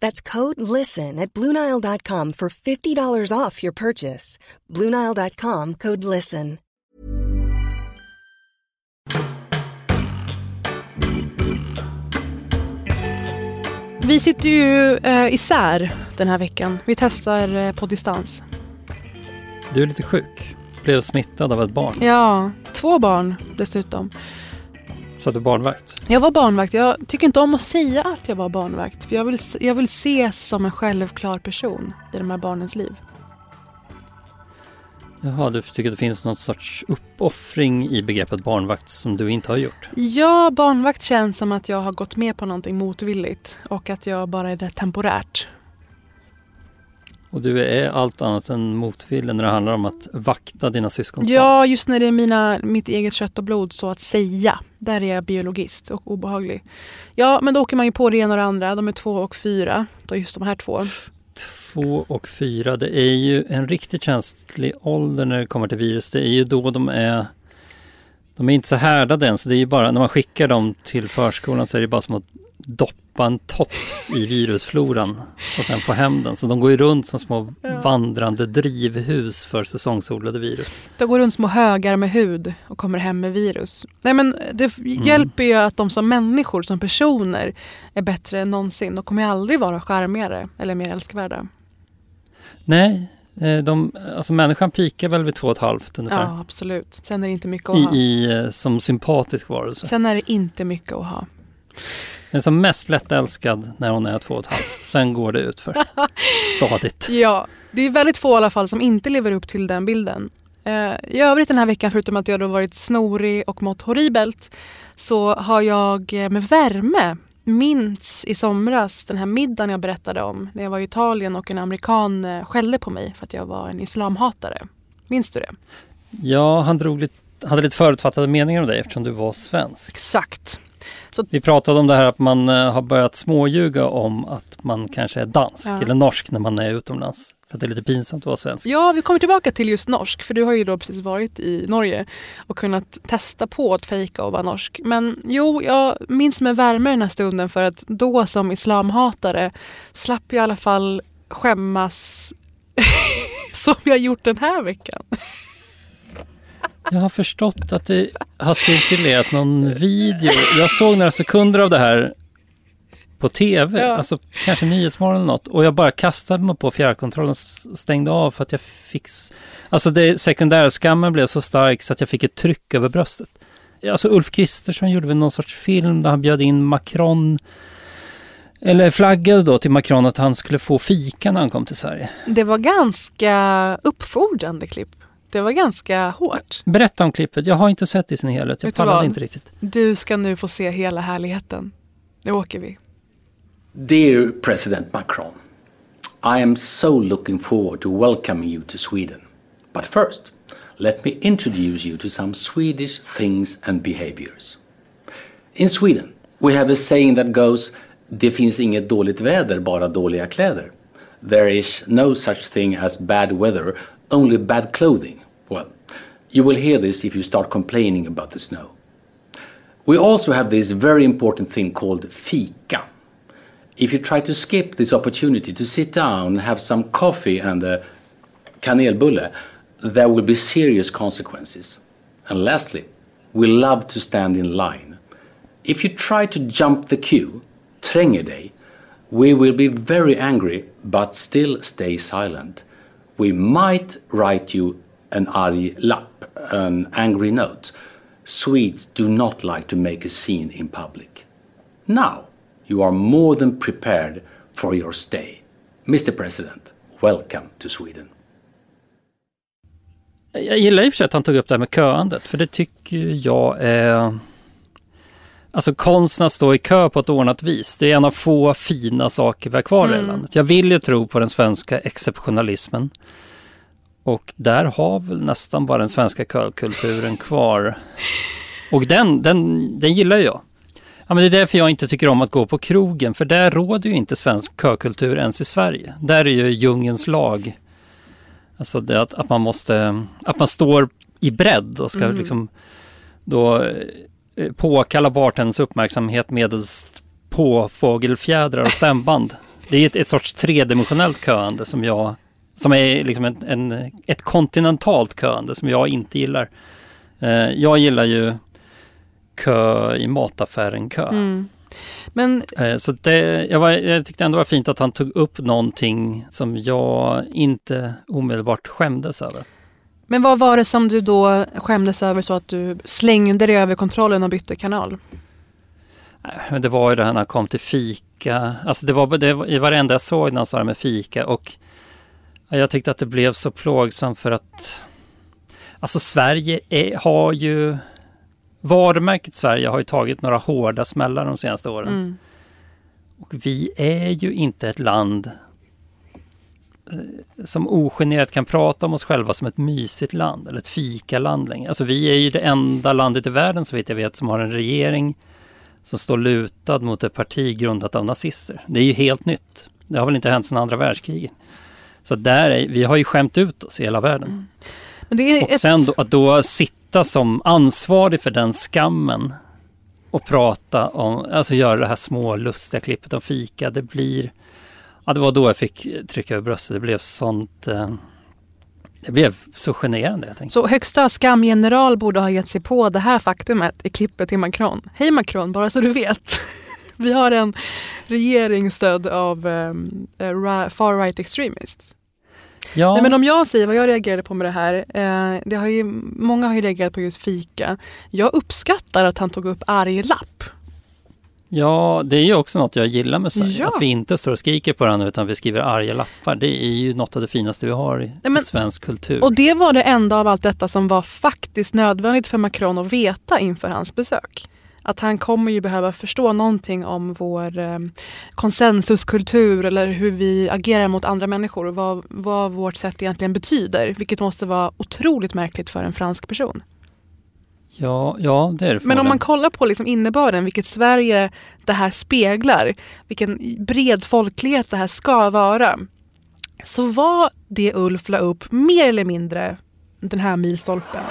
That's code LISTEN at Bluenile.com for $50 off your purchase. Bluenile.com code LISTEN. Vi sitter ju eh, isär den här veckan. Vi testar eh, på distans. Du är lite sjuk. Blev smittad av ett barn. Ja, två barn dessutom. Så du barnvakt. Jag var barnvakt. Jag tycker inte om att säga att jag var barnvakt. För jag vill, jag vill ses som en självklar person i de här barnens liv. Jaha, du tycker att det finns någon sorts uppoffring i begreppet barnvakt som du inte har gjort? Ja, barnvakt känns som att jag har gått med på någonting motvilligt och att jag bara är där temporärt. Och du är allt annat än motvillig när det handlar om att vakta dina syskons. Ja, just när det är mina, mitt eget kött och blod så att säga. Där är jag biologist och obehaglig. Ja, men då åker man ju på det ena och det andra. De är två och fyra. Då just de här två. Två och fyra, det är ju en riktigt känslig ålder när det kommer till virus. Det är ju då de är de är inte så härdade än, så det är ju bara när man skickar dem till förskolan så är det bara som att doppa en tops i virusfloran och sen få hem den. Så de går ju runt som små Ja. vandrande drivhus för säsongsodlade virus. De går runt små högar med hud och kommer hem med virus. Nej men det hjälper ju att de som människor, som personer, är bättre än någonsin. De kommer ju aldrig vara skärmigare eller mer älskvärda. Nej, eh, de, alltså människan pikar väl vid två och ett halvt ungefär. Ja, absolut. Sen är det inte mycket att I, ha. i, eh, som sympatisk varelse. Sen är det inte mycket att ha. Den är som mest lättälskad när hon är två och ett halvt. Sen går det ut för stadigt. Ja, det är väldigt få i alla fall som inte lever upp till den bilden. Eh, I övrigt den här veckan, förutom att jag då varit snorig och mått horribelt, så har jag eh, med värme minns i somras den här middagen jag berättade om när jag var i Italien och en amerikan eh, skällde på mig för att jag var en islamhatare. Minns du det? Ja, han drog lite, hade lite förutfattade meningar om dig eftersom du var svensk. Exakt. Vi pratade om det här att man eh, har börjat småljuga om att man kanske är dansk Ja. eller norsk när man är utomlands. För att det är lite pinsamt att vara svensk. Ja, vi kommer tillbaka till just norsk, för du har ju då precis varit i Norge och kunnat testa på att fejka och vara norsk. Men jo, jag minns med värme den här stunden för att då som islamhatare slapp jag i alla fall skämmas som jag gjort den här veckan. Jag har förstått att det har cirkulerat någon video. Jag såg några sekunder av det här på tv, Ja. alltså kanske Nyhetsmorgon eller något. Och jag bara kastade mig på fjärrkontrollen och stängde av för att jag fick... Alltså det, sekundärskammen blev så stark så att jag fick ett tryck över bröstet. Alltså Ulf Kristersson gjorde väl någon sorts film där han bjöd in Macron eller flaggade då till Macron att han skulle få fika när han kom till Sverige. Det var ganska uppfordrande klipp. Det var ganska hårt. Berätta om klippet. Jag har inte sett det i sin helhet. Jag pallade inte riktigt. Du ska nu få se hela härligheten. Nu åker vi. Dear President Macron, I am so looking forward to welcoming you to Sweden. But first, let me introduce you to some Swedish things and behaviors. In Sweden, we have a saying that goes Det finns inget dåligt väder, bara dåliga kläder. There is no such thing as bad weather, only bad clothing. Well, You will hear this if you start complaining about the snow. We also have this very important thing called fika. If you try to skip this opportunity to sit down have some coffee and a kanelbulle, there will be serious consequences. And lastly, we love to stand in line. If you try to jump the queue, Tränger dig, we will be very angry but still stay silent. We might write you an arg lapp, an angry note. Swedes do not like to make a scene in public. Now you are more than prepared for your stay. Mr President, welcome to Sweden. Jag gillar i och för sig att han tog upp det här med köandet, för det tycker jag är... Alltså konsten att stå i kö på ett ordnat vis, det är en av få fina saker vi har kvar mm. i landet. Jag vill ju tro på den svenska exceptionalismen. Och där har väl nästan bara den svenska kökulturen kvar. Och den, den, den gillar jag. Ja, men det är därför jag inte tycker om att gå på krogen, för där råder ju inte svensk kökultur ens i Sverige. Där är ju djungens lag. Alltså det att, att man måste, att man står i bredd och ska mm. liksom då påkalla bartendens uppmärksamhet medelst påfågelfjädrar och stämband. Det är ett, ett sorts tredimensionellt köande som jag som är liksom en, en, ett kontinentalt köande som jag inte gillar. Eh, jag gillar ju kö i mataffären-kö. Mm. Men... Eh, så det, jag, var, jag tyckte ändå var fint att han tog upp någonting som jag inte omedelbart skämdes över. Men vad var det som du då skämdes över så att du slängde dig över kontrollen och bytte kanal? Eh, det var ju det här när han kom till fika. Alltså det var, det var i varenda jag såg när han sa det med fika och jag tyckte att det blev så plågsamt för att Alltså Sverige är, har ju Varumärket Sverige har ju tagit några hårda smällar de senaste åren. Mm. Och vi är ju inte ett land som ogenerat kan prata om oss själva som ett mysigt land eller ett fikaland längre. Alltså vi är ju det enda landet i världen så vitt jag vet som har en regering som står lutad mot ett parti grundat av nazister. Det är ju helt nytt. Det har väl inte hänt sedan andra världskriget. Så där är, vi har ju skämt ut oss i hela världen. Mm. och ett... sen då, att då sitta som ansvarig för den skammen och prata om, alltså göra det här små lustiga klippet om fika, det blir... Ja, det var då jag fick trycka över bröstet. Det blev sånt... Eh, det blev så generande. Jag tänkte. Så högsta skamgeneral borde ha gett sig på det här faktumet i klippet till Macron. Hej Macron, bara så du vet. Vi har en regering stödd av um, far right extremists. Ja. Nej, men om jag säger vad jag reagerade på med det här. Eh, det har ju, många har ju reagerat på just fika. Jag uppskattar att han tog upp arg lapp. Ja, det är ju också något jag gillar med Sverige. Ja. Att vi inte står och skriker på varandra utan vi skriver arga lappar. Det är ju något av det finaste vi har i Nej, men, svensk kultur. Och det var det enda av allt detta som var faktiskt nödvändigt för Macron att veta inför hans besök att han kommer ju behöva förstå någonting om vår eh, konsensuskultur eller hur vi agerar mot andra människor och vad, vad vårt sätt egentligen betyder. Vilket måste vara otroligt märkligt för en fransk person. Ja, ja det är det. Men om man kollar på liksom innebörden, vilket Sverige det här speglar, vilken bred folklighet det här ska vara. Så var det Ulf la upp mer eller mindre den här milstolpen.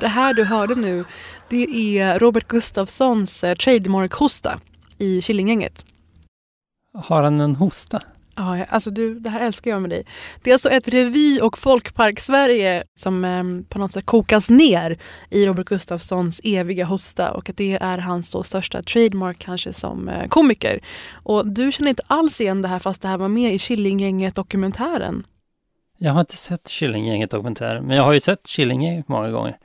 Det här du hörde nu, det är Robert Gustafssons eh, trademark-hosta i Killinggänget. Har han en hosta? Ja, alltså du, det här älskar jag med dig. Det är alltså ett revy och folkpark-Sverige som eh, på något sätt kokas ner i Robert Gustafssons eviga hosta och att det är hans då största trademark kanske som eh, komiker. Och du känner inte alls igen det här fast det här var med i Killinggänget-dokumentären. Jag har inte sett Killinggänget dokumentären, men jag har ju sett Killinggänget många gånger.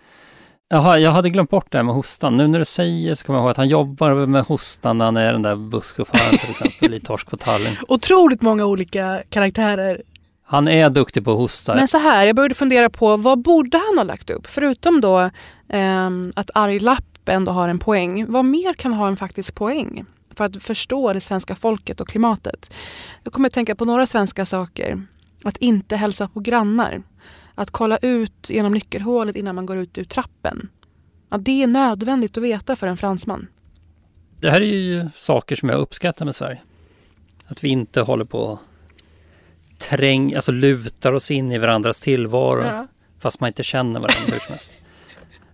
Jaha, jag hade glömt bort det här med hostan. Nu när du säger så kommer jag ihåg att han jobbar med hostan när han är den där busschauffören till exempel i Torsk på Tallinn. Otroligt många olika karaktärer. Han är duktig på att hosta. Men så här, jag började fundera på vad borde han ha lagt upp? Förutom då eh, att arg lapp ändå har en poäng. Vad mer kan ha en faktisk poäng? För att förstå det svenska folket och klimatet. Jag kommer att tänka på några svenska saker. Att inte hälsa på grannar. Att kolla ut genom nyckelhålet innan man går ut ur trappen. Att det är nödvändigt att veta för en fransman. Det här är ju saker som jag uppskattar med Sverige. Att vi inte håller på träng, alltså lutar oss in i varandras tillvaro Ja. fast man inte känner varandra hur som helst.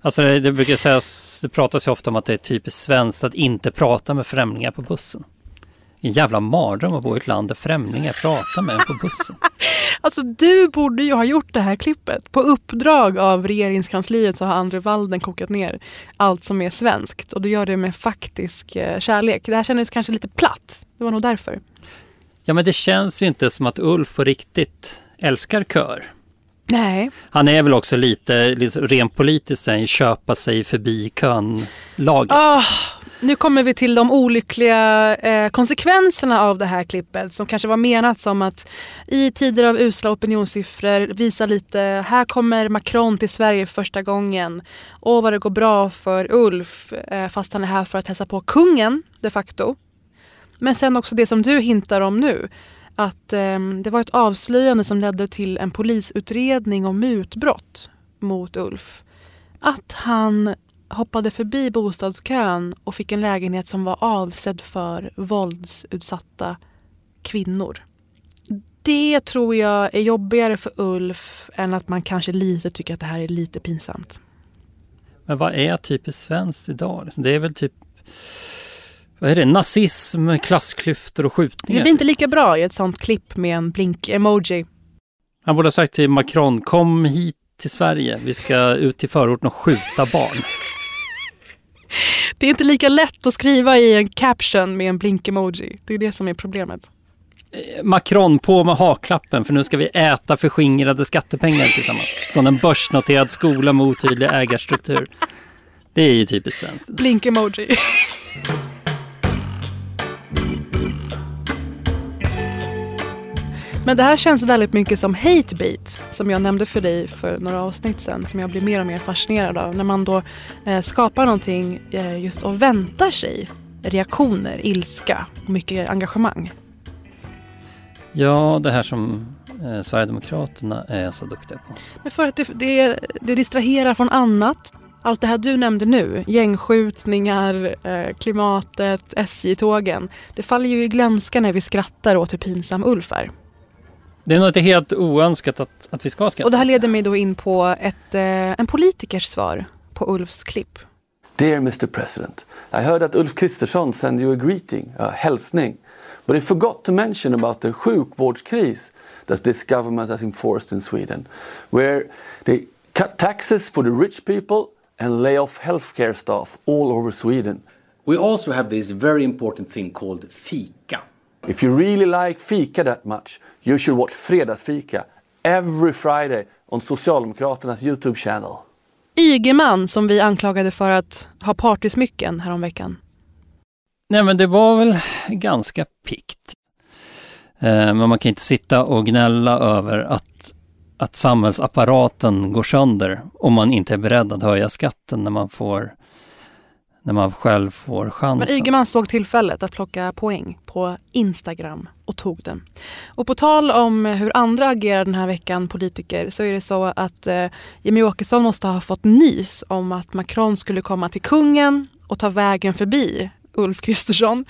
Alltså det, det brukar sägas, det pratas ju ofta om att det är typiskt svenskt att inte prata med främlingar på bussen. En jävla mardröm att bo i ett land där främlingar pratar med en på bussen. Alltså du borde ju ha gjort det här klippet. På uppdrag av regeringskansliet så har Andre Walden kokat ner allt som är svenskt. Och du gör det med faktisk eh, kärlek. Det här kändes kanske lite platt. Det var nog därför. Ja men det känns ju inte som att Ulf på riktigt älskar kör. Nej. Han är väl också lite, liksom, rent politiskt, en köpa sig förbi kön-laget. Ah, nu kommer vi till de olyckliga eh, konsekvenserna av det här klippet som kanske var menat som att i tider av usla opinionssiffror visa lite, här kommer Macron till Sverige för första gången. Åh vad det går bra för Ulf eh, fast han är här för att hälsa på kungen de facto. Men sen också det som du hintar om nu. Att eh, det var ett avslöjande som ledde till en polisutredning om mutbrott mot Ulf. Att han hoppade förbi bostadskön och fick en lägenhet som var avsedd för våldsutsatta kvinnor. Det tror jag är jobbigare för Ulf än att man kanske lite tycker att det här är lite pinsamt. Men vad är typiskt svenskt idag? Liksom, Det är väl typ vad är det? Nazism, klassklyftor och Det skjutningar. blir inte lika bra i ett sånt klipp med en blink-emoji. Han borde ha sagt till Macron, kom hit till Sverige, vi ska ut till förorten och skjuta barn. Det är inte lika lätt att skriva i en caption med en blink-emoji. Det är det som är problemet. Macron, på med haklappen för nu ska vi äta förskingrade skattepengar tillsammans. Från en börsnoterad skola med otydlig ägarstruktur. Det är ju typiskt svenskt. Blink-emoji. Men det här känns väldigt mycket som hate beat som jag nämnde för dig för några avsnitt sedan som jag blir mer och mer fascinerad av. När man då eh, skapar någonting eh, just och väntar sig reaktioner, ilska och mycket engagemang. Ja, det här som eh, Sverigedemokraterna är så duktiga på. Men för att det, det, det distraherar från annat. Allt det här du nämnde nu, gängskjutningar, eh, klimatet, SJ-tågen. Det faller ju i glömska när vi skrattar åt hur pinsam Ulf är. Det är nog inte helt oönskat att, att vi ska skratta. Och det här leder mig då in på ett, eh, en politikers svar på Ulfs klipp. Dear Mr President, I heard that Ulf Kristersson sent you a greeting, a hälsning. But he forgot to mention about the sjukvårdskris that this government has enforced in Sweden, where they cut taxes for the rich people and lay off healthcare staff all over Sweden. We also have this very important thing called fika. If you really like fika that much, you should watch Fredagsfika every Friday on Socialdemokraternas YouTube channel. Ygeman som vi anklagade för att ha partysmycken häromveckan. Nej men det var väl ganska pikt. Eh, men man kan inte sitta och gnälla över att, att samhällsapparaten går sönder om man inte är beredd att höja skatten när man får när man själv får chansen. Men Ygeman såg tillfället att plocka poäng på Instagram och tog den. Och på tal om hur andra agerar den här veckan, politiker, så är det så att eh, Jimmie Åkesson måste ha fått nys om att Macron skulle komma till kungen och ta vägen förbi Ulf Kristersson.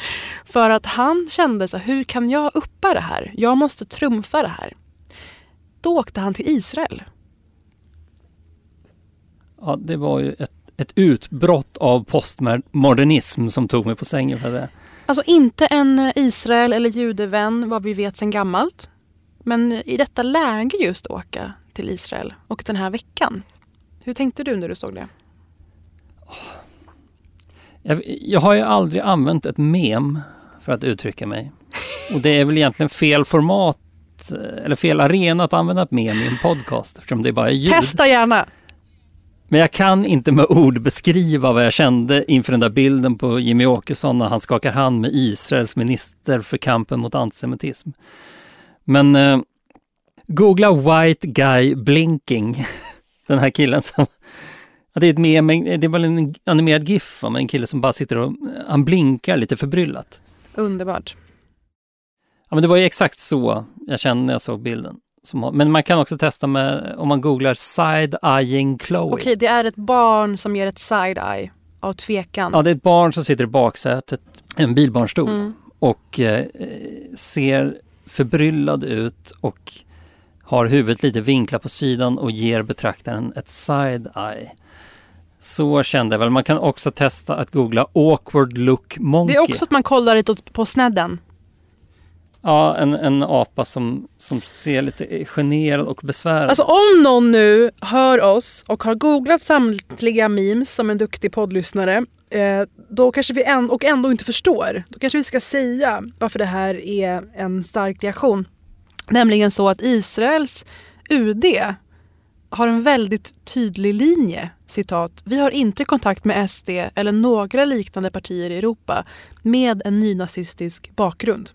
För att han kände så hur kan jag uppa det här? Jag måste trumfa det här. Då åkte han till Israel. Ja, det var ju ett, ett utbrott av postmodernism som tog mig på sängen för det. Alltså inte en Israel eller judevän vad vi vet sedan gammalt. Men i detta läge just åka till Israel och den här veckan. Hur tänkte du när du såg det? Jag, jag har ju aldrig använt ett mem för att uttrycka mig. Och det är väl egentligen fel format eh, eller fel arena att använda ett mem i en podcast eftersom det bara är ljud. Testa gärna! Men jag kan inte med ord beskriva vad jag kände inför den där bilden på Jimmy Åkesson när han skakar hand med Israels minister för kampen mot antisemitism. Men eh, googla White Guy Blinking. Den här killen som... Det, är ett meme, det är väl en animerad GIF om en kille som bara sitter och han blinkar lite förbryllat. Underbart. Ja, men det var ju exakt så jag kände när jag såg bilden. Som, men man kan också testa med, om man googlar side-eyeing Chloe. Okej, det är ett barn som ger ett side-eye av tvekan. Ja, det är ett barn som sitter i baksätet, en bilbarnstol Mm. och eh, ser förbryllad ut och har huvudet lite vinklat på sidan och ger betraktaren ett side-eye. Så kände jag väl. Man kan också testa att googla awkward look monkey. Det är också att man kollar lite på snedden. Ja, en, en apa som, som ser lite generad och besvärad Alltså om någon nu hör oss och har googlat samtliga memes som en duktig poddlyssnare eh, då kanske vi ändå, och ändå inte förstår. Då kanske vi ska säga varför det här är en stark reaktion. Nämligen så att Israels UD har en väldigt tydlig linje. Citat. Vi har inte kontakt med SD eller några liknande partier i Europa med en nynazistisk bakgrund.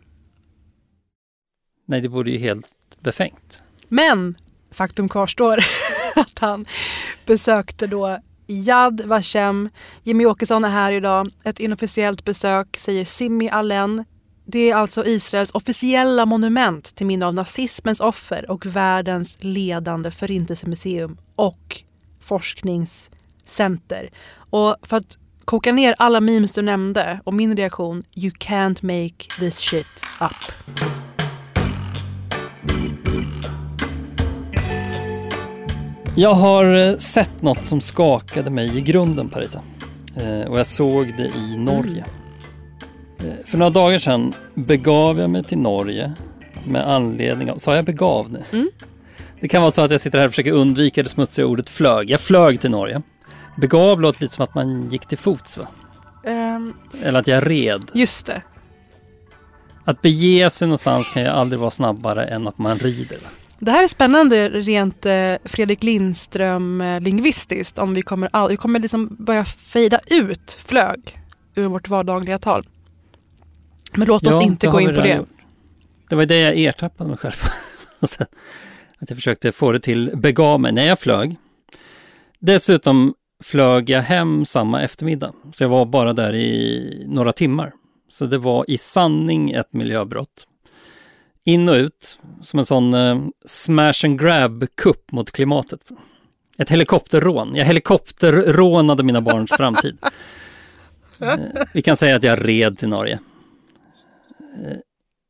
Nej, det vore ju helt befängt. Men faktum kvarstår att han besökte då Yad Vashem. Jimmy Åkesson är här idag. Ett inofficiellt besök, säger Simi Allen. Det är alltså Israels officiella monument till minne av nazismens offer och världens ledande förintelsemuseum och forskningscenter. Och för att koka ner alla memes du nämnde och min reaktion, you can't make this shit up. Jag har eh, sett något som skakade mig i grunden, Parisa. Eh, och jag såg det i Norge. Eh, för några dagar sedan begav jag mig till Norge med anledning av... Sa jag begav nu? Mm. Det kan vara så att jag sitter här och försöker undvika det smutsiga ordet flög. Jag flög till Norge. Begav låter lite som att man gick till fots, va? Ehm, Eller att jag red. just det. Att bege sig någonstans kan ju aldrig vara snabbare än att man rider. Va? Det här är spännande rent eh, Fredrik Lindström-lingvistiskt. om vi kommer, all, vi kommer liksom börja fejda ut flög ur vårt vardagliga tal. Men låt oss Ja, inte gå in på det. gjort. Det var det jag ertappade mig själv sen att jag försökte få det till begav mig när jag flög. Dessutom flög jag hem samma eftermiddag. Så jag var bara där i några timmar. Så det var i sanning ett miljöbrott. In och ut, som en sån eh, smash and grab-kupp mot klimatet. Ett helikopterrån. Jag helikopterrånade mina barns framtid. Eh, vi kan säga att jag red till Norge. Eh,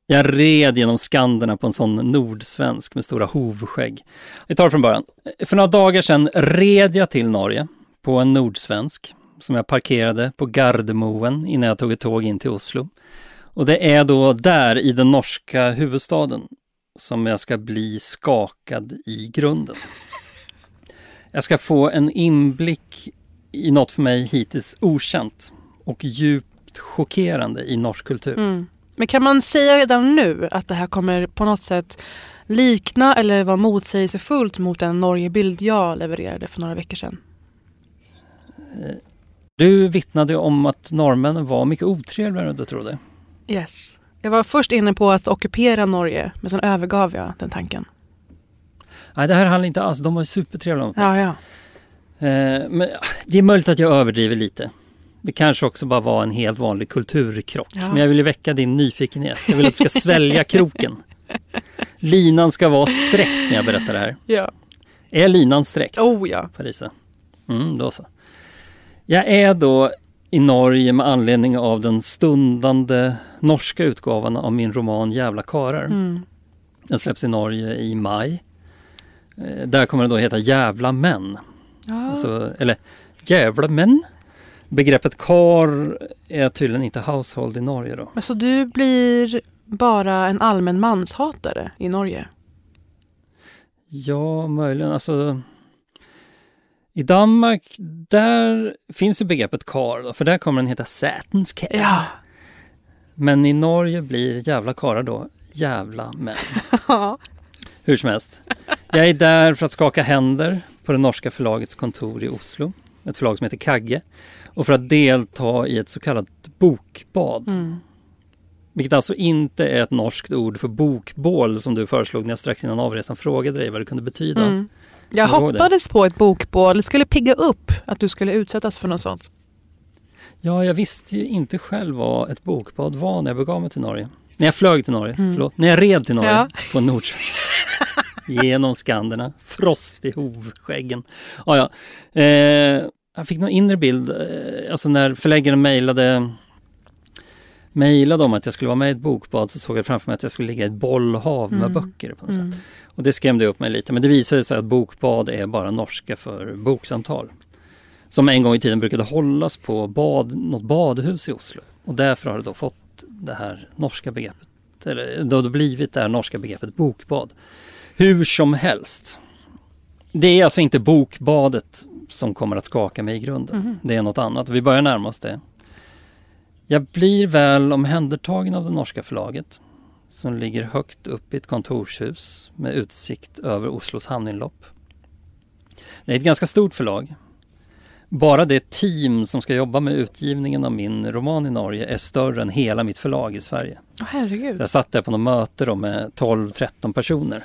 Jag red genom Skanderna på en sån nordsvensk med stora hovskägg. Vi tar det från början. För några dagar sedan red jag till Norge på en nordsvensk som jag parkerade på Gardermoen innan jag tog ett tåg in till Oslo. Och det är då där i den norska huvudstaden som jag ska bli skakad i grunden. Jag ska få en inblick i något för mig hittills okänt och djupt chockerande i norsk kultur. Mm. Men kan man säga redan nu att det här kommer på något sätt likna eller vara motsägelsefullt mot den Norgebild jag levererade för några veckor sedan? Du vittnade om att norrmännen var mycket otrevligare än du trodde. Yes. Jag var först inne på att ockupera Norge, men sen övergav jag den tanken. Nej, det här handlar inte alls, de var supertrevliga. Ja, ja. Eh, men det är möjligt att jag överdriver lite. Det kanske också bara var en helt vanlig kulturkrock. Ja. Men jag vill ju väcka din nyfikenhet. Jag vill att du ska svälja kroken. Linan ska vara sträckt när jag berättar det här. ja. Är linan sträckt? Oh ja. Parisa. Mm, då så. Jag är då i Norge med anledning av den stundande norska utgåvan av min roman Jävla karar. Mm. Den släpps i Norge i maj. Eh, Där kommer den då heta Jävla män. ja. Alltså, eller Jävla män. Begreppet kar är tydligen inte household i Norge då. Men Så du blir bara en allmän manshatare i Norge? Ja, möjligen. Alltså, I Danmark, där finns ju begreppet kar då, för där kommer den heta sätenskär. Ja. Men i Norge blir jävla karar då jävla män. Hur som helst. Jag är där för att skaka händer på det norska förlagets kontor i Oslo. Ett förlag som heter Kagge. Och för att delta i ett så kallat bokbad. Mm. Vilket alltså inte är ett norskt ord för bokbål som du föreslog när jag strax innan avresan frågade dig vad det kunde betyda. Mm. Jag hoppades på ett bokbål. Det skulle pigga upp att du skulle utsättas för något sånt. Ja, jag visste ju inte själv vad ett bokbad var när jag begav mig till Norge. När jag flög till Norge, Mm. förlåt. När jag red till Norge Ja. på en nordsvensk. Genom Skanderna, frost i hovskäggen. Ja, ja. Eh, jag fick någon inre bild, eh, alltså när förläggaren mejlade mejlade om att jag skulle vara med i ett bokbad så såg jag framför mig att jag skulle ligga i ett bollhav med Mm. böcker på något Mm. sätt. Och det skrämde upp mig lite. Men det visade sig att bokbad är bara norska för boksamtal. Som en gång i tiden brukade hållas på bad, något badhus i Oslo. Och därför har det då fått det här norska begreppet, eller då det blivit det här norska begreppet bokbad. Hur som helst. Det är alltså inte bokbadet som kommer att skaka mig i grunden. Mhm. Det är något annat. Vi börjar närma oss det. Jag blir väl omhändertagen av det norska förlaget som ligger högt upp i ett kontorshus med utsikt över Oslos hamninlopp. Det är ett ganska stort förlag. Bara det team som ska jobba med utgivningen av min roman i Norge är större än hela mitt förlag i Sverige. Åh, herregud. Så jag satt där på något möte då med 12-13 personer.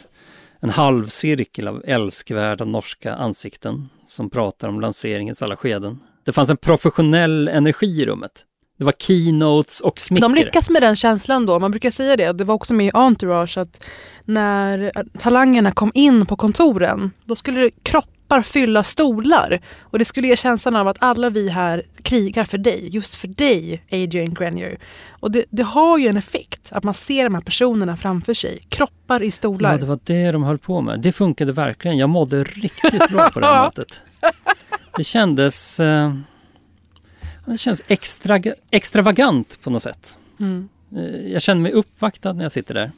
En halvcirkel av älskvärda norska ansikten som pratar om lanseringens alla skeden. Det fanns en professionell energi i rummet. Det var keynotes och smicker. De lyckas med den känslan då. Man brukar säga det. Det var också med i Entourage att när talangerna kom in på kontoren då skulle kroppar fylla stolar. Och det skulle ge känslan av att alla vi här krigar för dig. Just för dig, Adrian Grenier. Och det, det har ju en effekt att man ser de här personerna framför sig. Kroppar i stolar. Ja, det var det de höll på med. Det funkade verkligen. Jag mådde riktigt bra på det här mötet. Det kändes... Eh, det känns extra, extravagant på något sätt. Mm. Eh, Jag känner mig uppvaktad när jag sitter där.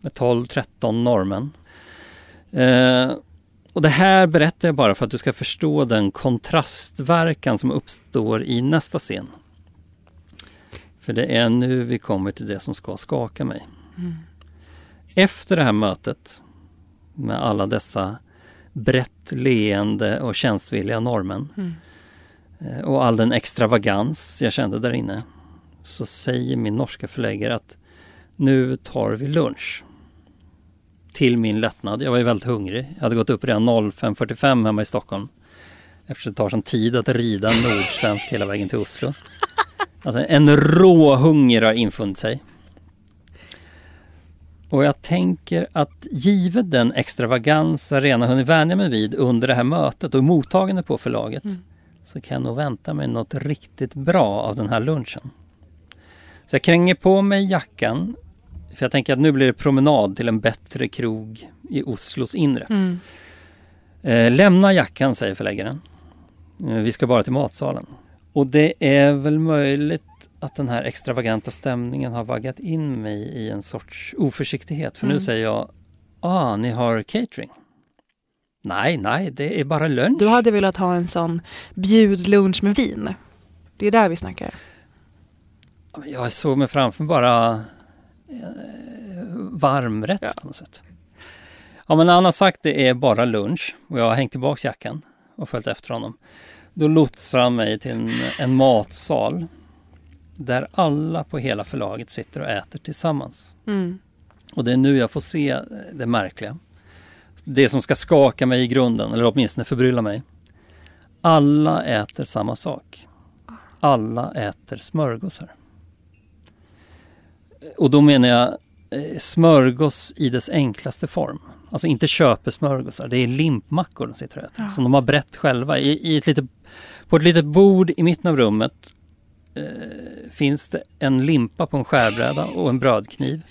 Med 12-13 norrmän. Eh, och det här berättar jag bara för att du ska förstå den kontrastverkan som uppstår i nästa scen. För det är nu vi kommer till det som ska skaka mig. Efter det här mötet med alla dessa brett leende och tjänstvilliga norrmän Mm. Eh, och all den extravagans jag kände där inne så säger min norska förläggare att nu tar vi lunch. Till min lättnad. Jag var ju väldigt hungrig. Jag hade gått upp redan 05.45 hemma i Stockholm. Eftersom det tar sån tid att rida nordsvensk hela vägen till Oslo. Alltså en rå hunger har infunnit sig. Och jag tänker att givet den extravagans jag redan hunnit vänja mig vid under det här mötet och mottagandet på förlaget Mm så kan jag nog vänta mig något riktigt bra av den här lunchen. Så jag kränger på mig jackan för jag tänker att nu blir det promenad till en bättre krog i Oslos inre. Mm. Eh, lämna jackan, säger förläggaren. Eh, vi ska bara till matsalen. Och det är väl möjligt att den här extravaganta stämningen har vaggat in mig i en sorts oförsiktighet. För nu Mm. säger jag, ah, ni har catering? Nej, nej, det är bara lunch. Du hade velat ha en sån bjudlunch med vin. Det är där vi snackar. Jag såg mig framför bara eh, varmrätt Ja. på något sätt. Ja, men när han har sagt det är bara lunch och jag har hängt tillbaks jackan och följt efter honom. Då lotsar han mig till en, en matsal där alla på hela förlaget sitter och äter tillsammans. Mm. Och det är nu jag får se det märkliga. Det som ska skaka mig i grunden, eller åtminstone förbrylla mig. Alla äter samma sak. Alla äter smörgåsar. Och då menar jag eh, smörgås i dess enklaste form. Alltså inte köpesmörgåsar, det är limpmackor de sitter och äter. Ja. Som de har brett själva. I, i ett litet, på ett litet bord i mitten av rummet eh, finns det en limpa på en skärbräda och en brödkniv.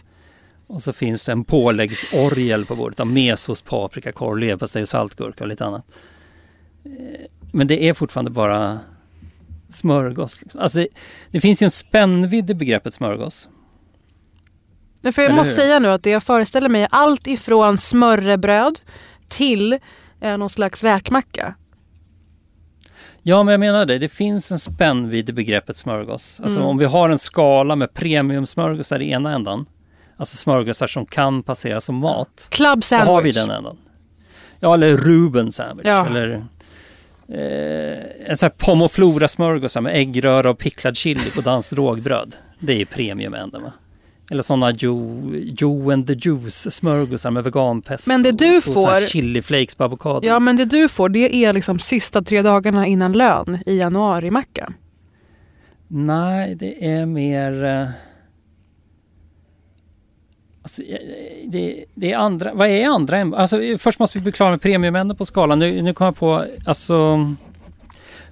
Och så finns det en påläggsorgel på bordet av mesost, paprika, korv, leverpastej och saltgurka och lite annat. Eh, Men det är fortfarande bara smörgås. Liksom. Alltså det, det finns ju en spännvidd i begreppet smörgås. Nej, För jag Eller måste hur? säga nu att det jag föreställer mig är allt ifrån smörrebröd till eh, någon slags räkmacka. Ja, men jag menar det. Det finns en spännvidd i begreppet smörgås. Alltså Mm. om vi har en skala med premiumsmörgåsar i ena ändan, alltså smörgåsar som kan passera som mat, Club Då sandwich. har vi den ändan. Ja, eller Ruben sandwich. Ja. Eller eh, en sån här pommes flora smörgåsar med äggröra och picklad chili på danskt rågbröd. Det är premiumändan va? Eller sådana Joe, Joe and the Juice smörgåsar med veganpesto. Men det du och, och får- chili flakes på avokado. Ja men det du får det är liksom sista tre dagarna innan lön i januari-macka. Nej, det är mer... eh, Alltså, eh, det, det är andra... Vad är andra än... Alltså, eh, först måste vi bli klara med premiumänden på skalan. Nu, nu kommer jag på... Alltså...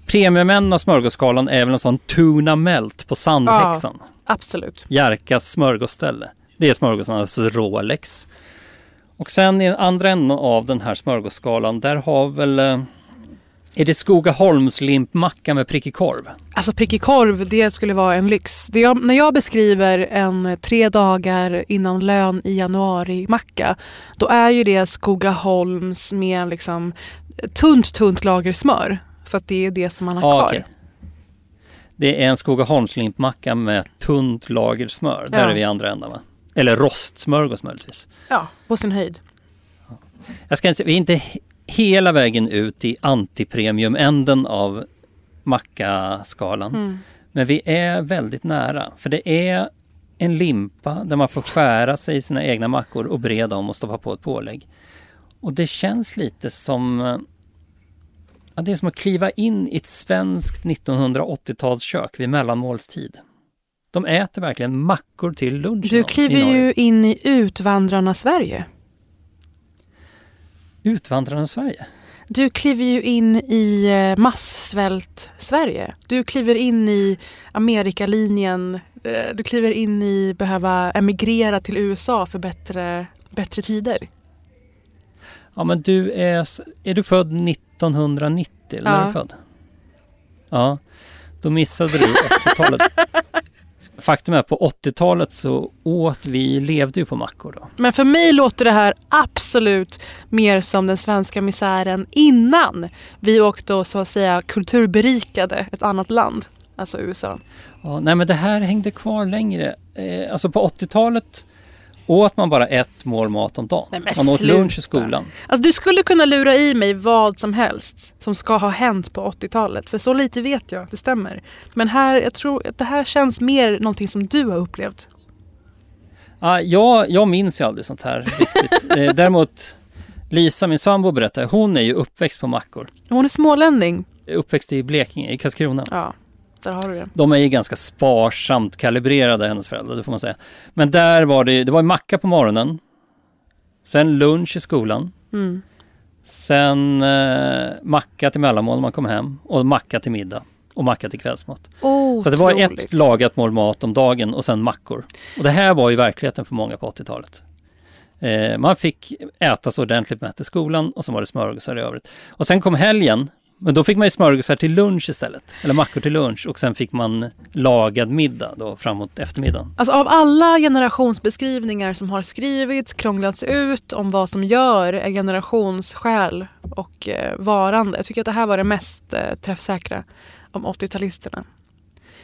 Premiumänden av smörgåsskalan är väl en sån tuna melt på Sandhäxan. Absolut. Jerkas smörgåsställe. Det är smörgåsen, alltså Rolex. Och sen i andra änden av den här smörgåsskalan, där har väl... eh, Är det Skogaholms limpmacka med prickig korv? Alltså prickig korv, det skulle vara en lyx. Jag, när jag beskriver en tre dagar innan lön i januari-macka, då är ju det Skogaholms med liksom tunt, tunt lager smör. För att det är det som man har Ja, kvar. okej. Det är en Skogaholms limpmacka med tunt lager smör. Där Ja. är vi i andra änden va? Eller rostsmörgås möjligtvis. Ja, på sin höjd. Jag ska inte, vi är inte hela vägen ut i antipremiumänden av mackaskalan. Mm. Men vi är väldigt nära. För det är en limpa där man får skära sig i sina egna mackor och breda om och stoppa på ett pålägg. Och det känns lite som... Ja, det är som att kliva in i ett svenskt 1980-talskök vid mellanmålstid. De äter verkligen mackor till lunch. Du kliver ju in i utvandrarnas Sverige. Utvandrarna Sverige. Du kliver ju in i eh, massvält-Sverige. Du kliver in i Amerikalinjen. Eh, Du kliver in i behöva emigrera till USA för bättre, bättre tider. Ja men du är, är du född 1990 eller Ja. är du född? Ja, då missade du 80-talet. Faktum är på 80-talet så åt vi, levde ju på mackor då. Men för mig låter det här absolut mer som den svenska misären innan vi åkte och så att säga kulturberikade ett annat land. Alltså USA. Ja, nej men det här hängde kvar längre. Eh, alltså på 80-talet åt man bara ett mål mat om dagen. Nej, man åt lunch i skolan. Alltså du skulle kunna lura i mig vad som helst som ska ha hänt på 80-talet. För så lite vet jag, det stämmer. Men här, jag tror att det här känns mer någonting som du har upplevt. Ja, jag, jag minns ju aldrig sånt här riktigt. Eh, däremot Lisa, min sambo, berättade, hon är ju uppväxt på mackor. Hon är smålänning. Uppväxt i Blekinge, i Karlskrona. Ja, där har du det. De är ju ganska sparsamt kalibrerade, hennes föräldrar, det får man säga. Men där var det, det var macka på morgonen. Sen lunch i skolan. Mm. Sen eh, macka till mellanmål när man kom hem. Och macka till middag. Och macka till kvällsmat. Så det var Otroligt. ett lagat mål mat om dagen och sen mackor. Och det här var ju verkligheten för många på 80-talet. Eh, man fick äta så ordentligt mätt i skolan och sen var det smörgåsar i övrigt. Och sen kom helgen, men då fick man ju smörgåsar till lunch istället. Eller mackor till lunch och sen fick man lagad middag då framåt eftermiddagen. Alltså av alla generationsbeskrivningar som har skrivits, krånglats ut om vad som gör en generations själ och eh, varande. Jag tycker att det här var det mest eh, träffsäkra om 80-talisterna.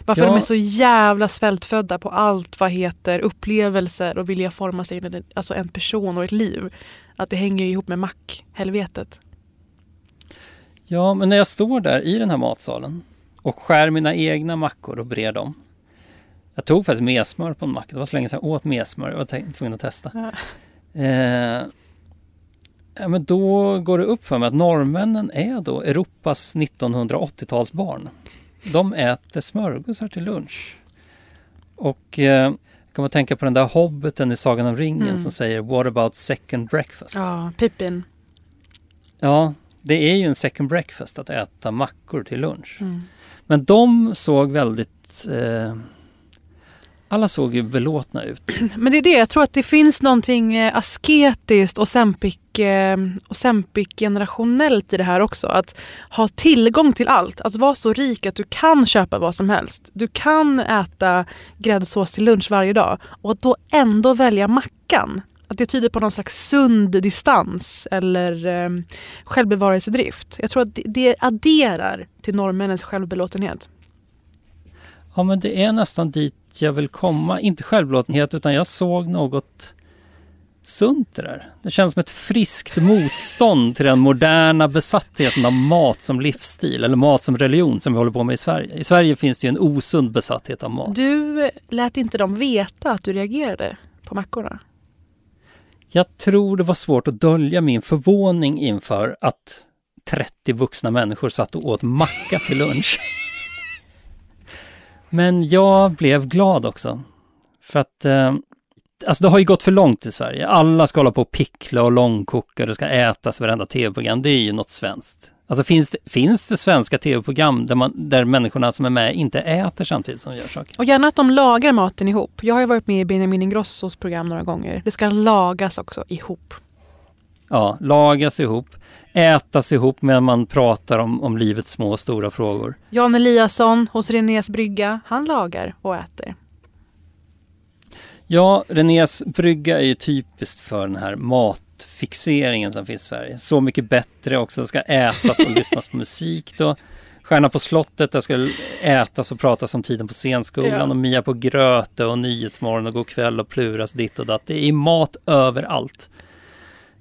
Varför Ja. de är så jävla svältfödda på allt vad heter upplevelser och vilja forma sig in i alltså en person och ett liv. Att det hänger ihop med mack-helvetet. Ja, men när jag står där i den här matsalen och skär mina egna mackor och brer dem. Jag tog faktiskt mesmör på en macka. Det var så länge sedan jag åt mesmör. Jag var tvungen att testa. Ja. Eh, ja, men då går det upp för mig att norrmännen är då Europas 1980-talsbarn. De äter smörgåsar till lunch. Och eh, kan man tänka på den där hobbiten i Sagan om ringen Mm. som säger What about second breakfast? Ja, Pippin. Ja, det är ju en second breakfast att äta mackor till lunch. Mm. Men de såg väldigt... Eh, alla såg ju belåtna ut. Men det är det, jag tror att det finns någonting eh, asketiskt och sempik, eh, och sempik generationellt i det här också. Att ha tillgång till allt, att vara så rik att du kan köpa vad som helst. Du kan äta gräddsås till lunch varje dag och att då ändå välja mackan. Att det tyder på någon slags sund distans eller eh, självbevarelsedrift. Jag tror att det, det adderar till norrmännens självbelåtenhet. Ja, men det är nästan dit jag vill komma. Inte självbelåtenhet, utan jag såg något sunt det där. Det känns som ett friskt motstånd till den moderna besattheten av mat som livsstil eller mat som religion som vi håller på med i Sverige. I Sverige finns det ju en osund besatthet av mat. Du lät inte dem veta att du reagerade på mackorna. Jag tror det var svårt att dölja min förvåning inför att 30 vuxna människor satt och åt macka till lunch. Men jag blev glad också. För att eh, alltså det har ju gått för långt i Sverige. Alla ska hålla på och pickla och långkoka, det ska ätas varenda tv-program. Det är ju något svenskt. Alltså finns det, finns det svenska tv-program där, man, där människorna som är med inte äter samtidigt som de gör saker? Och gärna att de lagar maten ihop. Jag har ju varit med i Benjamin Ingrossos program några gånger. Det ska lagas också ihop. Ja, lagas ihop, ätas ihop medan man pratar om, om livets små och stora frågor. Jan Eliasson hos Renés brygga, han lagar och äter. Ja, Renés brygga är ju typiskt för den här matfixeringen som finns i Sverige. Så mycket bättre också, det ska ätas och lyssnas på musik då. Stjärna på slottet, där ska ätas och pratas om tiden på scenskolan Ja. och Mia på Gröte och Nyhetsmorgon och kväll och Pluras ditt och datt. Det är mat överallt.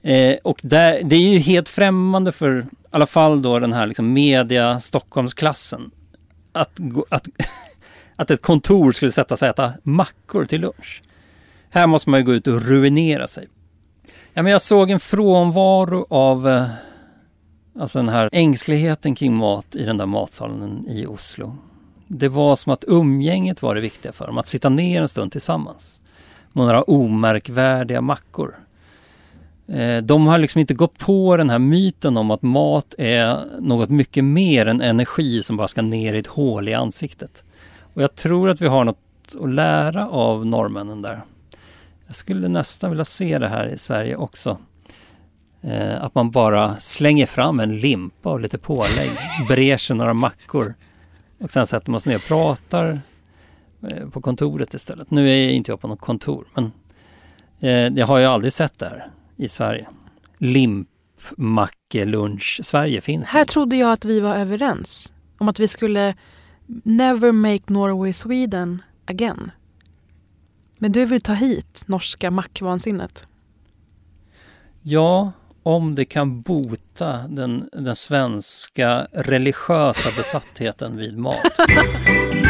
Eh, och där, det är ju helt främmande för i alla fall då den här liksom media Stockholmsklassen. Att, att, att ett kontor skulle sätta sig och äta mackor till lunch. Här måste man ju gå ut och ruinera sig. Ja, men jag såg en frånvaro av eh, alltså den här ängsligheten kring mat i den där matsalen i Oslo. Det var som att umgänget var det viktiga för dem, att sitta ner en stund tillsammans. Med några omärkvärdiga mackor. Eh, de har liksom inte gått på den här myten om att mat är något mycket mer än energi som bara ska ner i ett hål i ansiktet. Och jag tror att vi har något att lära av norrmännen där. Jag skulle nästan vilja se det här i Sverige också. Eh, att man bara slänger fram en limpa och lite pålägg, brer sig några mackor och sen sätter man sig ner och pratar eh, på kontoret istället. Nu är inte jag på något kontor, men eh, jag har ju aldrig sett det här i Sverige. Limpmackelunch Sverige finns Här ju. trodde jag att vi var överens om att vi skulle never make Norway Sweden again. Men du vill ta hit norska mackvansinnet. Ja, om det kan bota den, den svenska religiösa besattheten vid mat.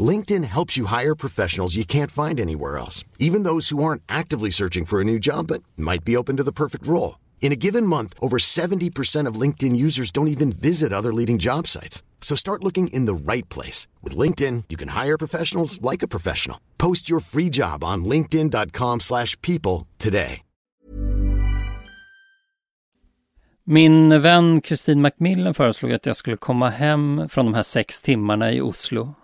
LinkedIn helps you hire professionals you can't find anywhere else, even those who aren't actively searching for a new job but might be open to the perfect role. In a given month, over 70% of LinkedIn users don't even visit other leading job sites. So start looking in the right place. With LinkedIn, you can hire professionals like a professional. Post your free job on linkedin.com/people slash people today. Min vän Kristin Macmillan föreslog att jag skulle komma hem från de här sex timmarna i Oslo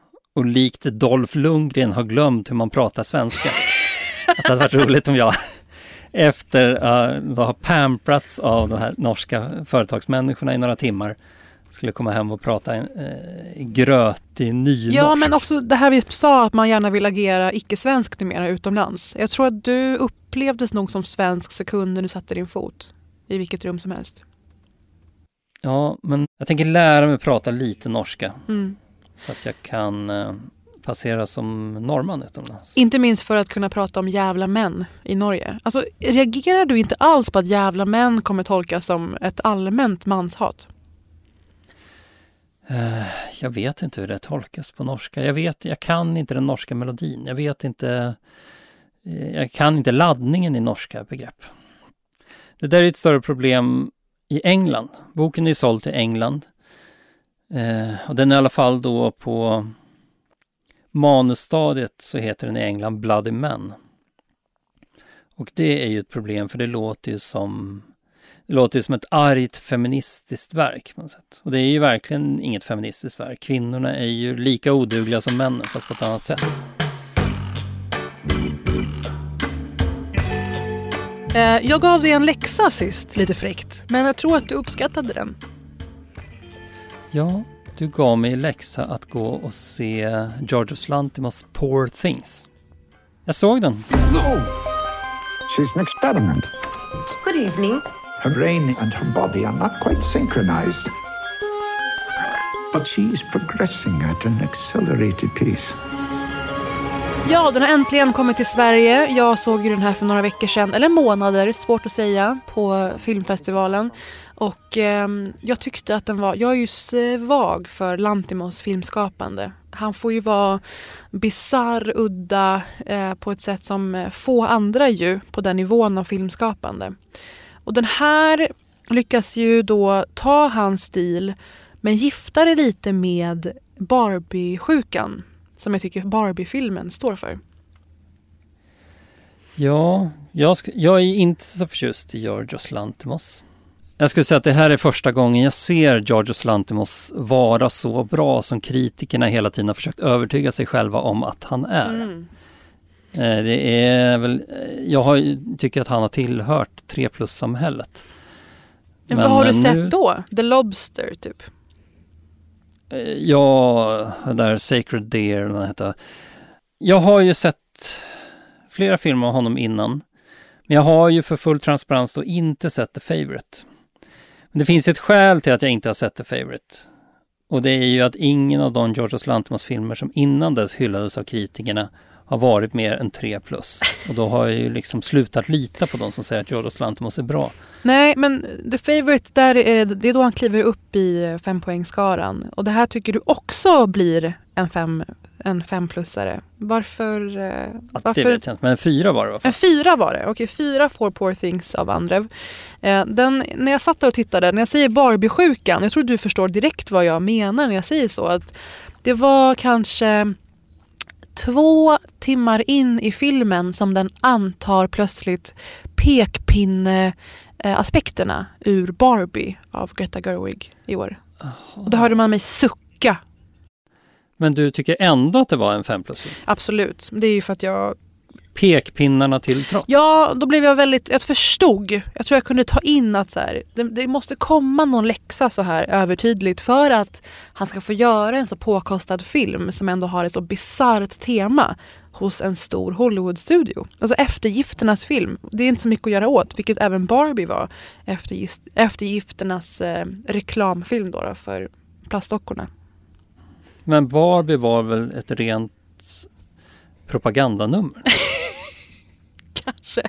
och likt Dolph Lundgren har glömt hur man pratar svenska. Att det hade varit roligt om jag efter uh, att ha pamprats av de här norska företagsmänniskorna i några timmar skulle komma hem och prata en uh, grötig nynorsk. Ja, men också det här vi sa att man gärna vill agera icke-svensk numera utomlands. Jag tror att du upplevdes nog som svensk sekunden du satte din fot i vilket rum som helst. Ja, men jag tänker lära mig prata lite norska Mm. Så att jag kan uh, passera som norrman utomlands. Inte minst för att kunna prata om jävla män i Norge. Alltså, reagerar du inte alls på att jävla män kommer tolkas som ett allmänt manshat? Eh, jag vet inte hur det tolkas på norska. Jag vet, jag kan inte den norska melodin. Jag vet inte, eh, jag kan inte laddningen i norska begrepp. Det där är ett större problem i England. Boken är såld till England. Eh, och den är i alla fall då på manusstadiet så heter den i England Bloody Men. Och det är ju ett problem för det låter ju som det låter ju som ett argt feministiskt verk på något sätt. Och det är ju verkligen inget feministiskt verk. Kvinnorna är ju lika odugliga som männen fast på ett annat sätt. Eh, jag gav dig en läxa sist, lite fräckt. Men jag tror att du uppskattade den. Ja, du gav mig läxa att gå och se Georgios Lantimos Poor Things. Jag såg den. No! She's an experiment. Good evening. Her brain and her body are not quite synchronized. But she's progressing at an accelerated pace. Ja, den har äntligen kommit till Sverige. Jag såg ju den här för några veckor sedan, eller månader, svårt att säga, på filmfestivalen. Och eh, jag tyckte att den var, jag är ju svag för Lantimos filmskapande. Han får ju vara bizarr, udda eh, på ett sätt som eh, få andra ju på den nivån av filmskapande. Och den här lyckas ju då ta hans stil men gifta det lite med Barbie-sjukan som jag tycker Barbie-filmen står för. Ja, jag, jag är inte så förtjust i Georgios Lantimos. Jag skulle säga att det här är första gången jag ser Georgios Lantimos vara så bra som kritikerna hela tiden har försökt övertyga sig själva om att han är. Mm. Eh, Det är väl, eh, jag har, tycker att han har tillhört 3 plus-samhället. Men, vad har du nu- sett då? The Lobster typ? Eh, Ja, där Sacred Deer, vad heter. Jag har ju sett flera filmer av honom innan. Men jag har ju för full transparens då inte sett The Favourite. Men det finns ett skäl till att jag inte har sett The Favourite. Och det är ju att ingen av de Georgios Lantimos filmer som innan dess hyllades av kritikerna har varit mer än 3 plus. Och då har jag ju liksom slutat lita på de som säger att Georgios Lantimos är bra. Nej, men The Favourite, där är det, det är då han kliver upp i fempoängsskaran. Och det här tycker du också blir en fem, en femplussare. Varför? eh, Att varför? Det vet jag inte, men fyra var det fall. En fyra var det. Okej, fyra får Poor Things av Andrev. Eh, den, när jag satt där och tittade, när jag säger Barbie-sjukan, jag tror du förstår direkt vad jag menar när jag säger så. Att det var kanske två timmar in i filmen som den antar plötsligt pekpinne-aspekterna ur Barbie av Greta Gerwig i år. Och då hörde man mig sucka. Men du tycker ändå att det var en 5 plus film? Absolut. Det är ju för att jag Pekpinnarna till trots? Ja, då blev jag väldigt, jag förstod. Jag tror jag kunde ta in att så här, det, det måste komma någon läxa så här övertydligt för att han ska få göra en så påkostad film som ändå har ett så bisarrt tema hos en stor Hollywoodstudio. Alltså eftergifternas film. Det är inte så mycket att göra åt, vilket även Barbie var. Eftergifternas eh, reklamfilm då, då för plastdockorna. Men Barbie var väl ett rent propagandanummer? Kanske.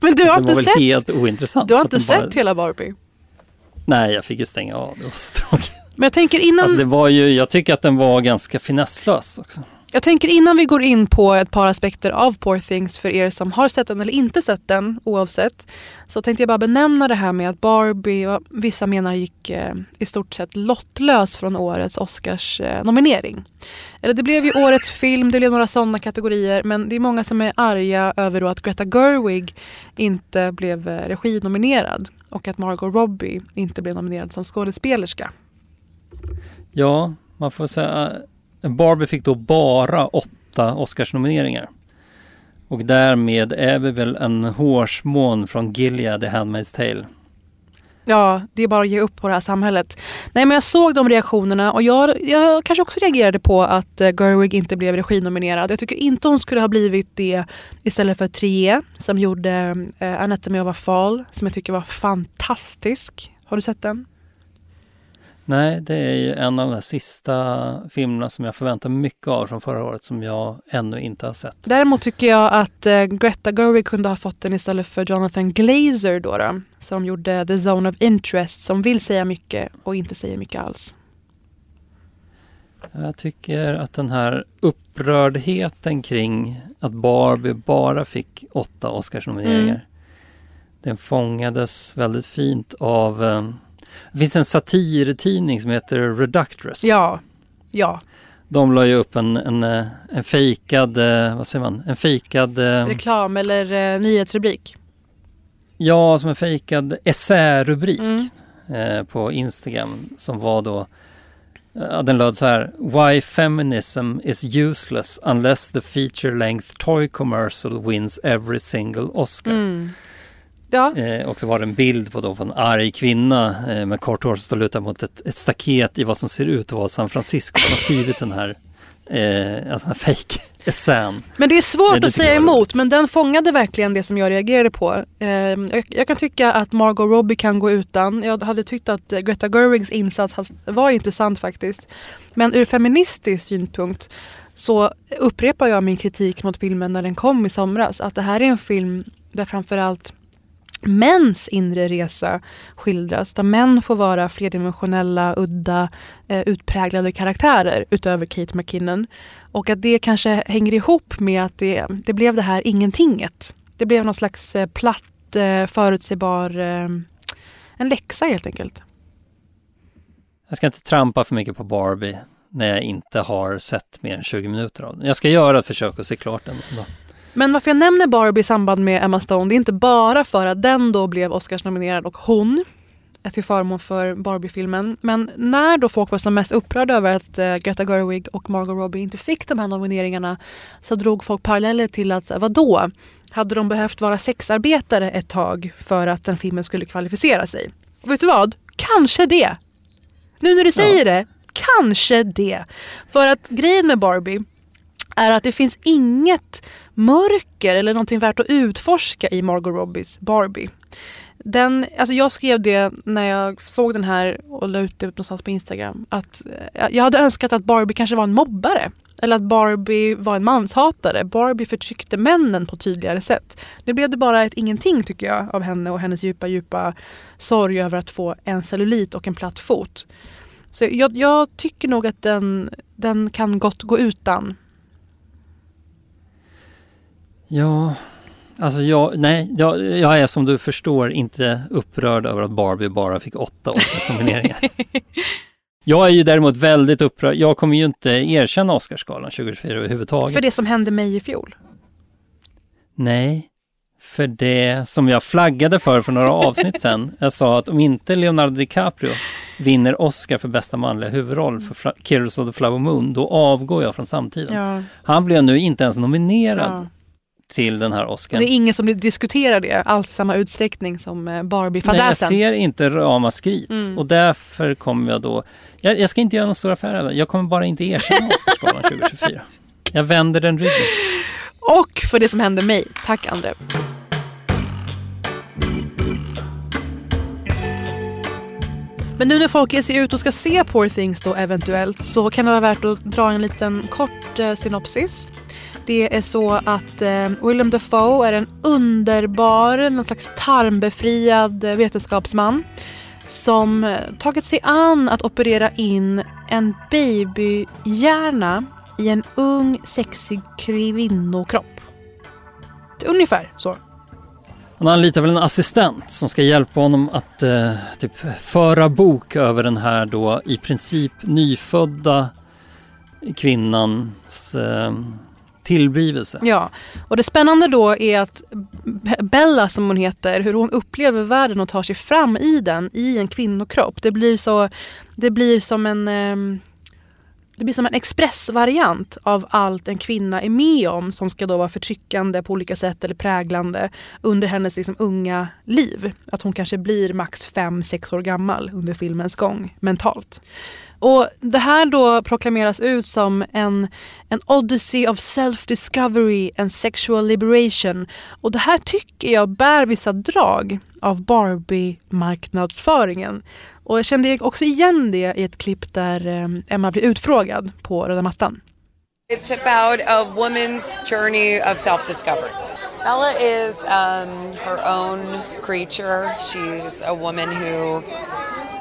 Men du har det var inte väl sett, helt ointressant? du har inte den bara- sett hela Barbie? Nej, jag fick ju stänga av. Det var så tråkigt. Men jag tänker innan... Alltså det var ju, jag tycker att den var ganska finesslös också. Jag tänker innan vi går in på ett par aspekter av Poor Things för er som har sett den eller inte sett den oavsett. Så tänkte jag bara benämna det här med att Barbie, vissa menar gick eh, i stort sett lottlös från årets Oscars eh, nominering. Eller det blev ju årets film, det blev några sådana kategorier men det är många som är arga över då att Greta Gerwig inte blev eh, reginominerad och att Margot Robbie inte blev nominerad som skådespelerska. Ja, man får säga Barbie fick då bara åtta Oscarsnomineringar. Och därmed är vi väl en hårsmån från Gilead, The Handmaid's Tale. Ja, det är bara att ge upp på det här samhället. Nej, men jag såg de reaktionerna och jag, jag kanske också reagerade på att eh, Gerwig inte blev reginominerad. Jag tycker inte hon skulle ha blivit det istället för Trier som gjorde eh, Anatomy of a Fall som jag tycker var fantastisk. Har du sett den? Nej, det är ju en av de sista filmerna som jag förväntar mig mycket av från förra året som jag ännu inte har sett. Däremot tycker jag att eh, Greta Gerwig kunde ha fått den istället för Jonathan Glazer då, då som gjorde The Zone of Interest som vill säga mycket och inte säger mycket alls. Jag tycker att den här upprördheten kring att Barbie bara fick åtta Oscarsnomineringar. Mm. Den fångades väldigt fint av eh, det finns en satirtidning som heter Reductress. Ja, ja. De la ju upp en, en, eh, en fejkad, eh, vad säger man, en fejkad... eh, Reklam eller eh, nyhetsrubrik. Ja, som en fejkad essärubrik Mm. eh, på Instagram som var då Ja, den löd så här. Why feminism is useless unless the feature length toy commercial wins every single Oscar. Mm. Ja, Eh, och så var det en bild på, då, på en arg kvinna eh, med kort hår som står lutad mot ett, ett staket i vad som ser ut att vara San Francisco. Som har skrivit den här, eh, alltså här fake essän. Men det är svårt det att säga emot men den fångade verkligen det som jag reagerade på. Eh, jag, jag kan tycka att Margot Robbie kan gå utan. Jag hade tyckt att Greta Gerwigs insats var intressant faktiskt. Men ur feministisk synpunkt så upprepar jag min kritik mot filmen när den kom i somras. Att det här är en film där framförallt mäns inre resa skildras. Där män får vara flerdimensionella, udda, eh, utpräglade karaktärer utöver Kate McKinnon. Och att det kanske hänger ihop med att det, det blev det här ingentinget. Det blev någon slags eh, platt, eh, förutsägbar, eh, en läxa helt enkelt. Jag ska inte trampa för mycket på Barbie när jag inte har sett mer än 20 minuter av den. Jag ska göra ett försök att se klart den. Då. Men varför jag nämner Barbie i samband med Emma Stone, det är inte bara för att den då blev Oscarsnominerad och hon är till förmån för Barbie-filmen. Men när då folk var som mest upprörda över att eh, Greta Gerwig och Margot Robbie inte fick de här nomineringarna så drog folk paralleller till att, här, vadå? Hade de behövt vara sexarbetare ett tag för att den filmen skulle kvalificera sig? Och vet du vad? Kanske det. Nu när du säger det, kanske det. För att grejen med Barbie är att det finns inget mörker eller någonting värt att utforska i Margot Robbies Barbie. Den, alltså jag skrev det när jag såg den här och la ut det någonstans på Instagram. Att eh, jag hade önskat att Barbie kanske var en mobbare. Eller att Barbie var en manshatare. Barbie förtryckte männen på ett tydligare sätt. Nu blev det bara ett ingenting tycker jag av henne och hennes djupa, djupa sorg över att få en cellulit och en platt fot. Så jag, jag tycker nog att den, den kan gott gå utan. Ja, alltså jag, nej, jag, jag är som du förstår inte upprörd över att Barbie bara fick åtta Oscarsnomineringar. jag är ju däremot väldigt upprörd. Jag kommer ju inte erkänna Oscarsgalan 2024 överhuvudtaget. För det som hände mig i fjol. Nej, för det som jag flaggade för för några avsnitt sen. Jag sa att om inte Leonardo DiCaprio vinner Oscar för bästa manliga huvudroll för Killers of the Flower Moon, då avgår jag från samtiden. Ja. Han blev nu inte ens nominerad Ja. Till den här Oscarn. det är ingen som diskuterar det alls i samma utsträckning som eh, Nej, jag Barbie-fadäsen. ser inte ramaskrit Mm. och därför kommer jag då... Jag, jag ska inte göra någon stor affär av. Jag kommer bara inte erkänna Oscarsgalan 2024. Jag vänder den ryggen. Och för det som hände mig. Tack André. Men nu när folk ger sig ut och ska se Poor Things då eventuellt så kan det vara värt att dra en liten kort eh, synopsis. Det är så att eh, William Dafoe är en underbar, någon slags tarmbefriad eh, vetenskapsman som eh, tagit sig an att operera in en babyhjärna i en ung sexig kvinnokropp. Ungefär så. Han anlitar väl en assistent som ska hjälpa honom att eh, typ föra bok över den här då i princip nyfödda kvinnans eh, tillblivelse. Ja, och det spännande då är att Bella som hon heter, hur hon upplever världen och tar sig fram i den i en kvinnokropp. Det blir, så, det blir som en eh, det blir som en expressvariant av allt en kvinna är med om som ska då vara förtryckande på olika sätt eller präglande under hennes liksom unga liv. Att hon kanske blir max 5-6 år gammal under filmens gång mentalt. Och Det här då proklameras ut som en, en odyssey of self-discovery and sexual liberation. Och det här tycker jag bär vissa drag av Barbie-marknadsföringen. Och jag kände också igen det i ett klipp där eh, Emma blir utfrågad på röda mattan. It's about a woman's journey of self discovery. Bella is um, her own creature. She's a woman who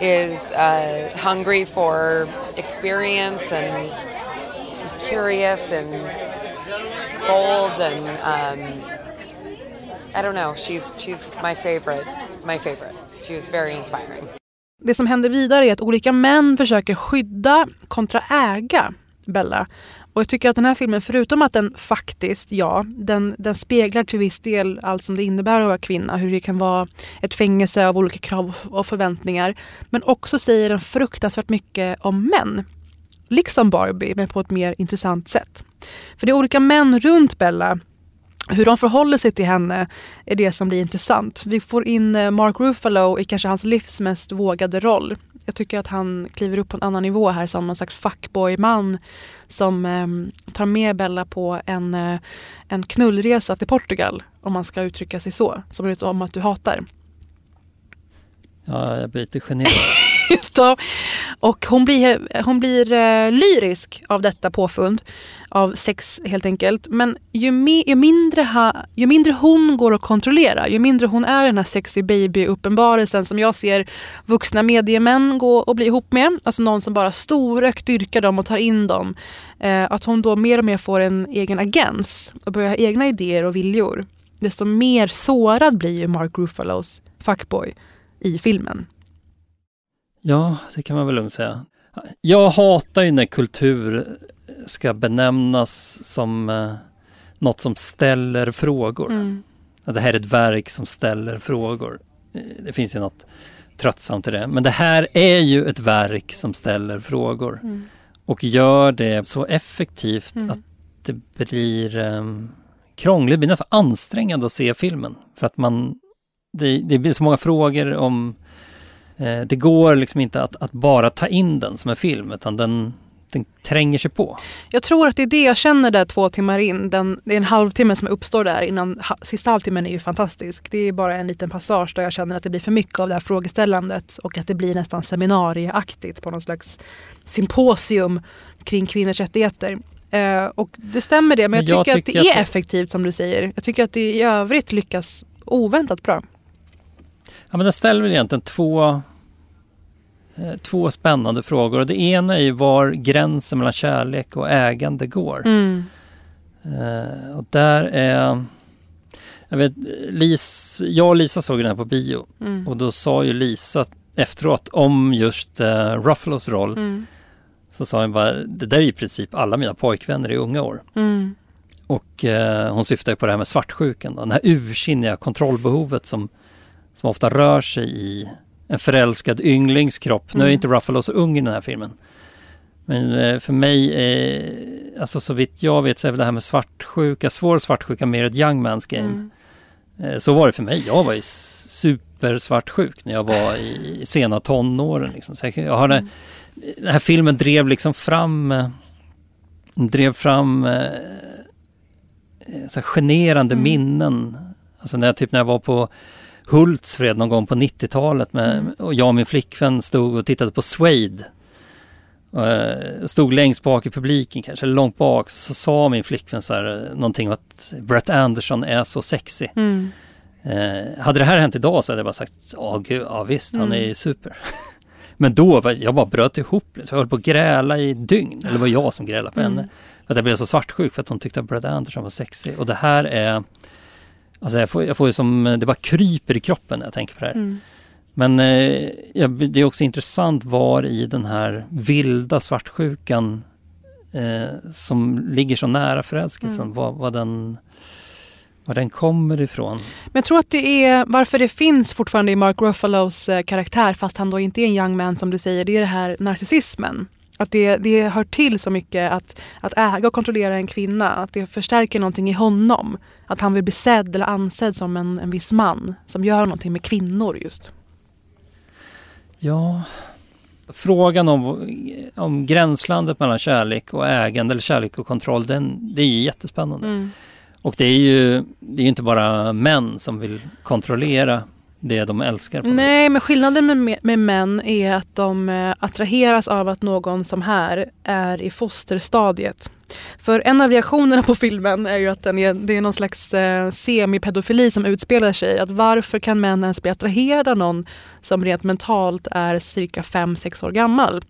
is uh, hungry for experience and she's curious and bold and um, I don't know. She's she's my favorite. My favorite. She was very inspiring. Det som händer vidare är att olika män försöker skydda kontra äga Bella. Och jag tycker att den här filmen, förutom att den faktiskt, ja, den, den speglar till viss del allt som det innebär att vara kvinna. Hur det kan vara ett fängelse av olika krav och förväntningar. Men också säger den fruktansvärt mycket om män. Liksom Barbie, men på ett mer intressant sätt. För det är olika män runt Bella hur de förhåller sig till henne är det som blir intressant. Vi får in eh, Mark Ruffalo i kanske hans livs mest vågade roll. Jag tycker att han kliver upp på en annan nivå här som någon slags fuckboy-man som eh, tar med Bella på en, eh, en knullresa till Portugal, om man ska uttrycka sig så, som vet om att du hatar. Ja, jag blir lite generad. och hon blir, hon blir uh, lyrisk av detta påfund. Av sex helt enkelt. Men ju, me, ju, mindre ha, ju mindre hon går att kontrollera, ju mindre hon är den här sexy baby-uppenbarelsen som jag ser vuxna mediemän gå och bli ihop med. Alltså någon som bara storökt dyrkar dem och tar in dem. Uh, att hon då mer och mer får en egen agens och börjar ha egna idéer och viljor. Desto mer sårad blir ju Mark Ruffalos fuckboy i filmen. Ja, det kan man väl lugnt säga. Jag hatar ju när kultur ska benämnas som eh, något som ställer frågor. Mm. Att det här är ett verk som ställer frågor. Eh, det finns ju något tröttsamt i det. Men det här är ju ett verk som ställer frågor. Mm. Och gör det så effektivt mm. att det blir eh, krångligt, det blir nästan ansträngande att se filmen. För att man, det, det blir så många frågor om Eh, det går liksom inte att, att, bara ta in den som en film utan den, den tränger sig på. Jag tror att det är det jag känner där två timmar in. Den, det är en halvtimme som uppstår där innan ha, sista halvtimmen är ju fantastisk. Det är bara en liten passage där jag känner att det blir för mycket av det här frågeställandet och att det blir nästan seminarieaktigt på någon slags symposium kring kvinnors rättigheter. Eh, och det stämmer det, men jag, jag tycker, tycker, att det är att... effektivt som du säger. Jag tycker att det i övrigt lyckas oväntat bra. Ja, men den ställer väl egentligen två, eh, två spännande frågor. Och det ena är ju var gränsen mellan kärlek och ägande går. Mm. Eh, och där är... Jag, vet, Lis, jag och Lisa såg den här på bio mm. och då sa ju Lisa efteråt om just uh, Ruffalos roll mm. så sa hon bara, det där är i princip alla mina pojkvänner i unga år. Mm. Och eh, hon syftar ju på det här med svartsjukan, då, det här ursinniga kontrollbehovet som som ofta rör sig i en förälskad ynglings kropp. Mm. Nu är inte Ruffalo så ung i den här filmen. Men eh, för mig, eh, alltså så vitt jag vet så är väl det här med svartsjuka, svår svartsjuka mer ett young man's game. Mm. Eh, så var det för mig. Jag var ju supersvartsjuk när jag var i sena tonåren. Liksom. Så jag har mm. den här filmen drev liksom fram, drev fram så generande mm. minnen. Alltså när jag, typ när jag var på Hultsfred någon gång på 90-talet med, mm. och jag och min flickvän stod och tittade på Suede. Uh, stod längst bak i publiken kanske, långt bak, så sa min flickvän så här, eh, någonting om att Brett Anderson är så sexig. Mm. Uh, hade det här hänt idag så hade jag bara sagt, ja gud, ja visst, mm. han är super. Men då, jag bara bröt ihop, så jag höll på att gräla i dygn, eller det var jag som grälade på mm. henne. För att jag blev så svartsjuk för att hon tyckte att Brett Anderson var sexig. Och det här är Alltså jag får, jag får som, det bara kryper i kroppen när jag tänker på det här. Mm. Men eh, det är också intressant var i den här vilda svartsjukan eh, som ligger så nära förälskelsen, mm. vad, vad, den, var den kommer ifrån. Men jag tror att det är varför det finns fortfarande i Mark Ruffalos eh, karaktär, fast han då inte är en young man som du säger, det är det här narcissismen. Att det, det hör till så mycket att, att äga och kontrollera en kvinna. Att det förstärker någonting i honom. Att han vill bli sedd eller ansedd som en, en viss man som gör någonting med kvinnor just. Ja, frågan om, om gränslandet mellan kärlek och ägande eller kärlek och kontroll, den, det är ju jättespännande. Mm. Och det är ju det är inte bara män som vill kontrollera det de älskar. Nej, men skillnaden med, med män är att de eh, attraheras av att någon som här är i fosterstadiet. För en av reaktionerna på filmen är ju att den är, det är någon slags eh, semipedofili som utspelar sig. Att varför kan män ens bli attraherade av någon som rent mentalt är cirka 5-6 år gammal?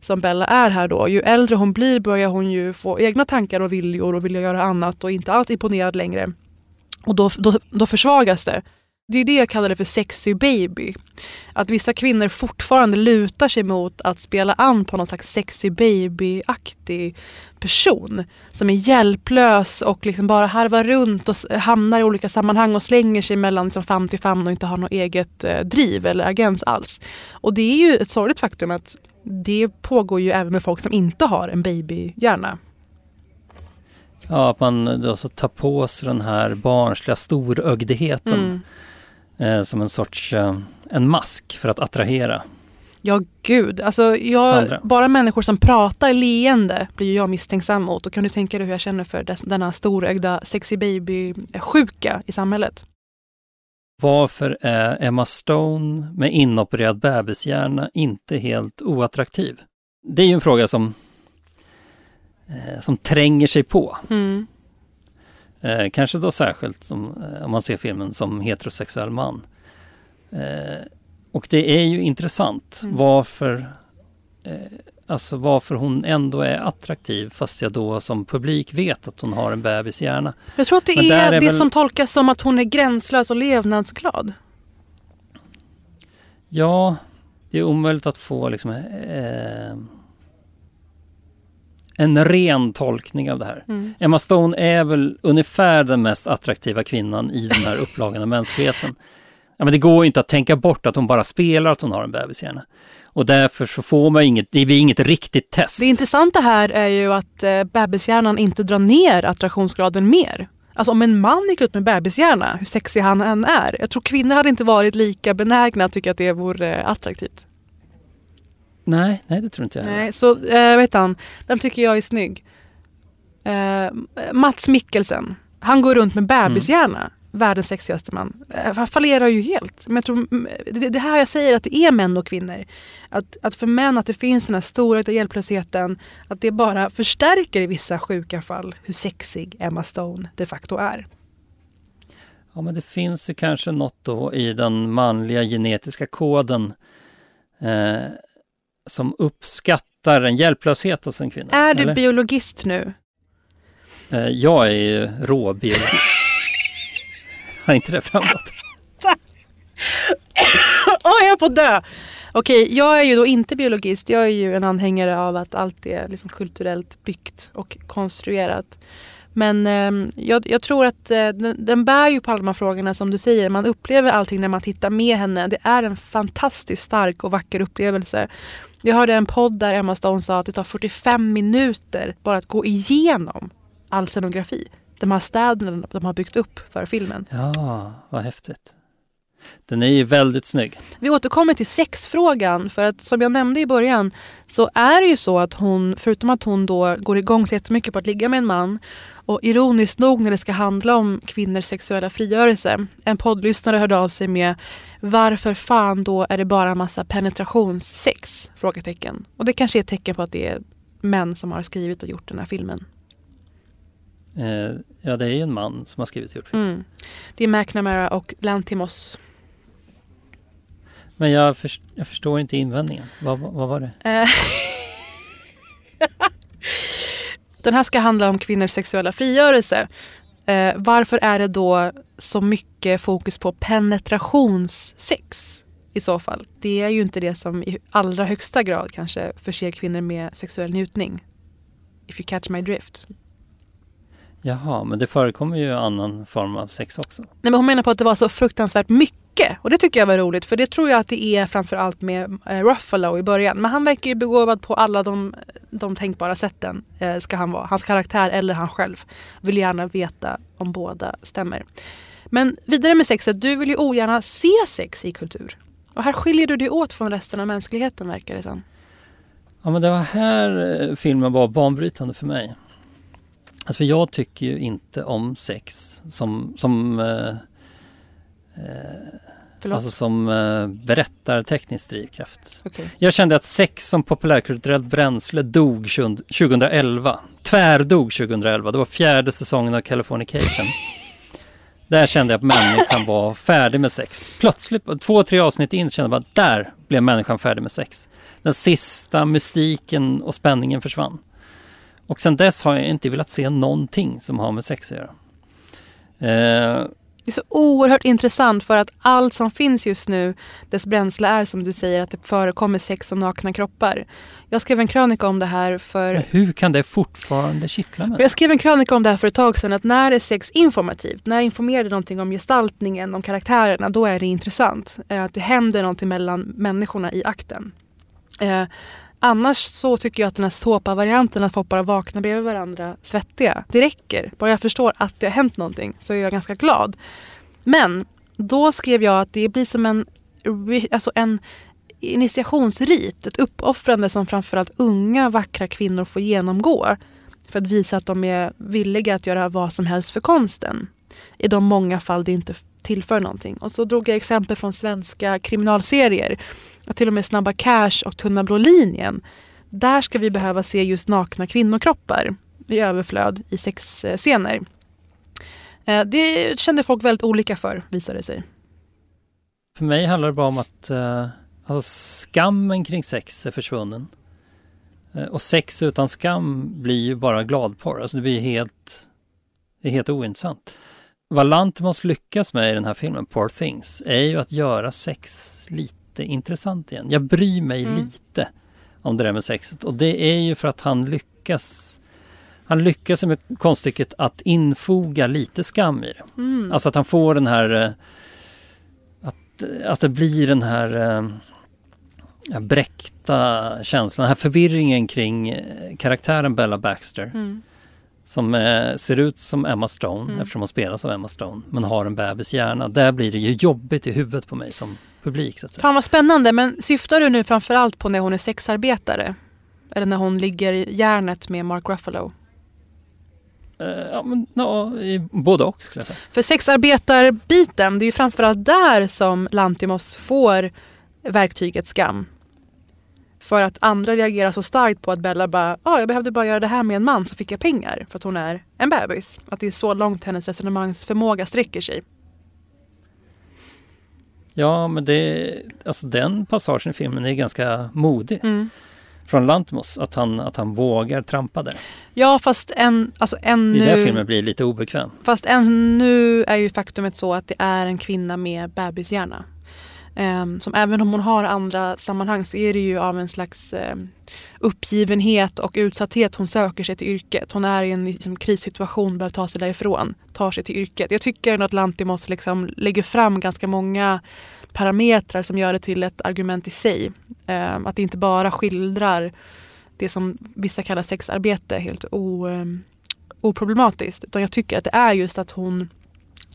Som Bella är här då. Ju äldre hon blir börjar hon ju få egna tankar och viljor och vilja göra annat och inte alls imponerad längre. Och då, då, då försvagas det. Det är det jag kallar det för sexy baby. Att vissa kvinnor fortfarande lutar sig mot att spela an på någon slags sexy baby-aktig person. Som är hjälplös och liksom bara harvar runt och hamnar i olika sammanhang och slänger sig mellan liksom famn till famn och inte har något eget eh, driv eller agens alls. Och det är ju ett sorgligt faktum att det pågår ju även med folk som inte har en babyhjärna. Ja, att man då så tar på sig den här barnsliga storögdheten. Mm. Eh, som en sorts eh, en mask för att attrahera. Ja, gud. Alltså, jag, Andra. bara människor som pratar leende blir jag misstänksam mot. Och kan du tänka dig hur jag känner för des, denna storögda sexy baby-sjuka i samhället? Varför är Emma Stone med inopererad bebishjärna inte helt oattraktiv? Det är ju en fråga som, eh, som tränger sig på. Mm. Eh, kanske då särskilt som, eh, om man ser filmen som heterosexuell man. Eh, och det är ju intressant Mm. varför, eh, alltså varför hon ändå är attraktiv fast jag då som publik vet att hon har en bebishjärna. Jag tror att det Men är, det väl- som tolkas som att hon är gränslös och levnadsglad. Ja, det är omöjligt att få liksom, eh, en ren tolkning av det här. Mm. Emma Stone är väl ungefär den mest attraktiva kvinnan i den här upplagan av mänskligheten. Ja, men det går ju inte att tänka bort att hon bara spelar att hon har en bebishjärna. Och därför så får man inget, det blir inget riktigt test. Det intressanta här är ju att eh, bebishjärnan inte drar ner attraktionsgraden mer. Alltså om en man gick ut med bebishjärna, hur sexig han än är. Jag tror kvinnor hade inte varit lika benägna att tycka att det vore eh, attraktivt. Nej, nej det tror inte jag. Nej, så eh, vet han, vem tycker jag är snygg? Eh, Mats Mikkelsen. Han går runt med bebishjärna. Världens sexigaste man. Eh, han fallerar ju helt. Men jag tror, mm, det, det här jag säger att det är män och kvinnor. Att, att för män att det finns den här stora hjälplösheten. Att det bara förstärker i vissa sjuka fall hur sexig Emma Stone de facto är. Ja, men det finns ju kanske något då i den manliga genetiska koden eh, som uppskattar en hjälplöshet hos en kvinna. Är du eller? biologist nu? Eh, jag är ju råbiologist. Har inte det framgått? Åh, jag är på att dö! Okej, jag är ju då inte biologist. Jag är ju en anhängare av att allt är liksom kulturellt byggt och konstruerat. Men eh, jag, jag tror att eh, den, den bär ju på alla de här frågorna som du säger. Man upplever allting när man tittar med henne. Det är en fantastiskt stark och vacker upplevelse. Jag hörde en podd där Emma Stone sa att det tar 45 minuter bara att gå igenom all scenografi. De här städerna de har byggt upp för filmen. Ja, vad häftigt. Den är ju väldigt snygg. Vi återkommer till sexfrågan för att som jag nämnde i början så är det ju så att hon, förutom att hon då går igång så jättemycket på att ligga med en man och ironiskt nog när det ska handla om kvinnors sexuella frigörelse. En poddlyssnare hörde av sig med varför fan då är det bara en massa penetrationssex? Frågetecken. Och det kanske är ett tecken på att det är män som har skrivit och gjort den här filmen. Eh, ja, det är ju en man som har skrivit och gjort film. Mm. Det är McNamara och Lantimos. Men jag, först, jag förstår inte invändningen. Vad, vad, vad var det? Eh, Den här ska handla om kvinnors sexuella frigörelse. Eh, varför är det då så mycket fokus på penetrationssex i så fall? Det är ju inte det som i allra högsta grad kanske förser kvinnor med sexuell njutning. If you catch my drift. Jaha, men det förekommer ju annan form av sex också. Nej, men hon menar på att det var så fruktansvärt mycket. Mycket! Och det tycker jag var roligt. För det tror jag att det är framförallt med eh, Ruffalo i början. Men han verkar ju begåvad på alla de, de tänkbara sätten. Eh, ska han vara. Hans karaktär eller han själv. Vill gärna veta om båda stämmer. Men vidare med sexet. Du vill ju ogärna se sex i kultur. Och här skiljer du dig åt från resten av mänskligheten verkar det som. Ja, men det var här eh, filmen var banbrytande för mig. Alltså för jag tycker ju inte om sex som, som, eh, eh Förlåt? alltså som eh, berättar teknisk drivkraft. Okej. Jag kände att sex som populärkulturellt bränsle dog 2011. Tvärdog 2011. Det var fjärde säsongen av Californication. Där kände jag att människan var färdig med sex. Plötsligt, två, tre avsnitt in, kände jag bara där blev människan färdig med sex. Den sista mystiken och spänningen försvann. Och sen dess har jag inte velat se någonting som har med sex att göra. Eh, Det är så oerhört intressant för att allt som finns just nu, dess bränsle är som du säger att det förekommer sex och nakna kroppar. Jag skrev en krönika om det här för... Men hur kan det fortfarande kittla mig? Jag skrev en krönika om det här för ett tag sedan att när är sex informativt, när jag informerar någonting om gestaltningen, om karaktärerna, då är det intressant. Eh, Att det händer någonting mellan människorna i akten. Annars så tycker jag att den här såpa-varianten, att folk bara vaknar bredvid varandra svettiga, det räcker. Bara jag förstår att det har hänt någonting så är jag ganska glad. Men då skrev jag att det blir som en, alltså en initiationsrit, ett uppoffrande som framförallt unga vackra kvinnor får genomgå för att visa att de är villiga att göra vad som helst för konsten. I de många fall det inte tillför någonting. Och så drog jag exempel från svenska kriminalserier. Att till och med Snabba Cash och Tunna blå linjen. Där ska vi behöva se just nakna kvinnokroppar i överflöd i sexscener. Eh, det kände folk väldigt olika för, visade det sig. För mig handlar det bara om att eh, alltså skammen kring sex är försvunnen. Eh, och sex utan skam blir ju bara gladporr. Alltså det blir helt, det är helt ointressant. Vad Lantimos lyckas med i den här filmen, Poor Things, är ju att göra sex lite intressant igen. Jag bryr mig Mm. lite om det där med sexet och det är ju för att han lyckas han lyckas med konststycket att infoga lite skam i det. Mm. Alltså att han får den här eh, att, att det blir den här ja, bräckta känslan, den här förvirringen kring eh, karaktären Bella Baxter. Mm. Som eh, ser ut som Emma Stone Mm. eftersom hon spelas av Emma Stone men har en bebis hjärna. Där blir det ju jobbigt i huvudet på mig som publik. Så att säga. Fan vad spännande, men syftar du nu framförallt på när hon är sexarbetare? Eller när hon ligger i järnet med Mark Ruffalo? Eh, ja, men, ja, både och skulle jag säga. För sexarbetarbiten, det är ju framförallt där som Lantimos får verktyget skam. För att andra reagerar så starkt på att Bella bara, ah, jag behövde bara göra det här med en man så fick jag pengar för att hon är en bebis. Att det är så långt hennes resonemangsförmåga sträcker sig. Ja, men det, alltså den passagen i filmen är ganska modig. Mm. Från Lantimos, att han, att han vågar trampa där. Ja, fast än, alltså I ännu... den filmen blir lite obekväm. Fast ännu är ju faktumet så att det är en kvinna med bebishjärna. Ehm, som även om hon har andra sammanhang så är det ju av en slags ehm, uppgivenhet och utsatthet hon söker sig till yrket. Hon är i en liksom, krissituation, behöver ta sig därifrån, tar sig till yrket. Jag tycker att Lantimos liksom lägger fram ganska många parametrar som gör det till ett argument i sig. Ehm, att det inte bara skildrar det som vissa kallar sexarbete helt o, oproblematiskt. Utan jag tycker att det är just att hon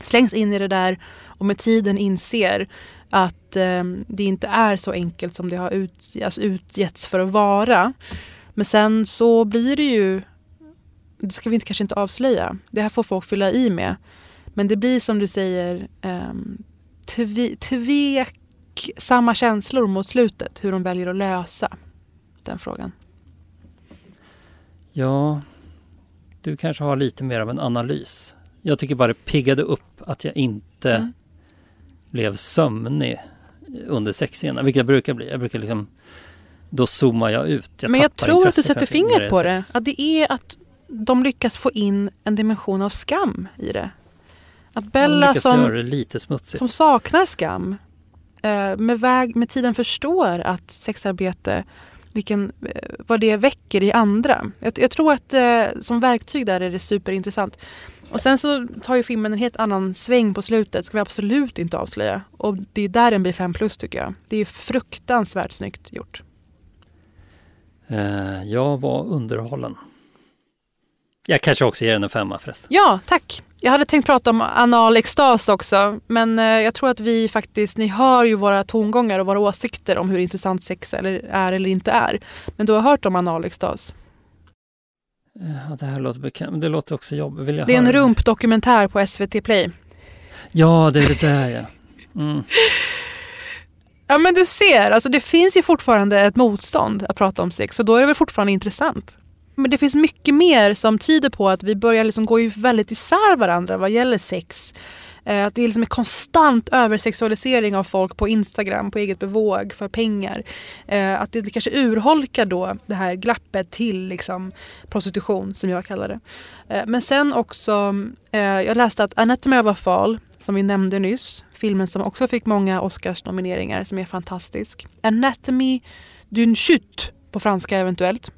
slängs in i det där och med tiden inser att eh, det inte är så enkelt som det har ut, alltså utgetts för att vara. Men sen så blir det ju, det ska vi inte, kanske inte avslöja, det här får folk fylla i med. Men det blir som du säger eh, tve, tveksamma känslor mot slutet, hur de väljer att lösa den frågan. Ja, du kanske har lite mer av en analys. Jag tycker bara det piggade upp att jag inte Mm. Blev sömnig under sexscenen, vilket jag brukar bli. Jag brukar liksom, då zoomar jag ut. Jag Men jag tror att du sätter fingret på det. Att det är att de lyckas få in en dimension av skam i det. Att Bella som, som saknar skam eh, med, väg, med tiden förstår att sexarbete, vilken, eh, vad det väcker i andra. Jag, jag tror att eh, som verktyg där är det superintressant. Och sen så tar ju filmen en helt annan sväng på slutet, ska vi absolut inte avslöja. Och det är där den blir 5 plus tycker jag. Det är fruktansvärt snyggt gjort. Eh, jag var underhållen. Jag kanske också ger den en femma förresten. Ja, tack. Jag hade tänkt prata om anal extas också, men eh, jag tror att vi faktiskt, ni hör ju våra tongångar och våra åsikter om hur intressant sex är eller inte är. Men du har hört om anal extas? Eh, Ja, det här låter bekant, men det låter också jobbigt. Vill jag Det är en rumpdokumentär på SVT Play. Ja, det är det där ja. Mm. Ja men du ser, alltså det finns ju fortfarande ett motstånd att prata om sex och då är det väl fortfarande intressant. Men det finns mycket mer som tyder på att vi börjar liksom gå väldigt isär varandra vad gäller sex. Eh, Att det är liksom en konstant översexualisering av folk på Instagram, på eget bevåg, för pengar. Eh, Att det kanske urholkar då det här glappet till liksom prostitution, som jag kallar det. Eh, Men sen också, eh, jag läste att Anatomy of a Fall, som vi nämnde nyss. Filmen som också fick många Oscars-nomineringar som är fantastisk. Anatomy d'une chute på franska eventuellt.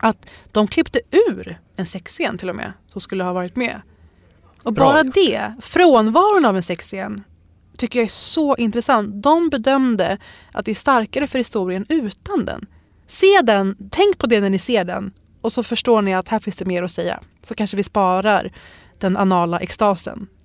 Att de klippte ur en sexscen till och med som skulle ha varit med. Och Bra bara det, frånvaron av en sexscen, tycker jag är så intressant. De bedömde att det är starkare för historien utan den. Se den, tänk på det när ni ser den och så förstår ni att här finns det mer att säga. Så kanske vi sparar den anala extasen.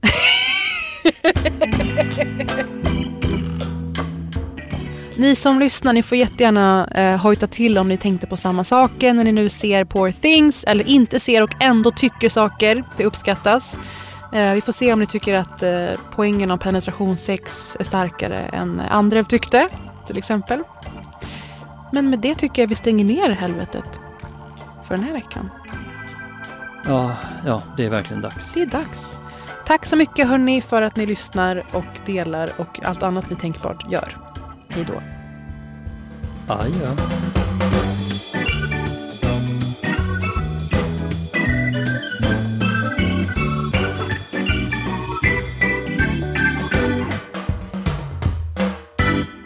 Ni som lyssnar, ni får jättegärna eh, hojta till om ni tänkte på samma saker när ni nu ser Poor Things eller inte ser och ändå tycker saker. Det uppskattas. Eh, vi får se om ni tycker att eh, poängen om penetrationssex är starkare än andra tyckte, till exempel. Men med det tycker jag vi stänger ner helvetet för den här veckan. Ja, ja, det är verkligen dags. Det är dags. Tack så mycket hörni för att ni lyssnar och delar och allt annat ni tänkbart gör. Hej då. Adjö.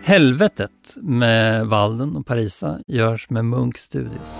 Helvetet med Walden och Parisa görs med Munk Studios.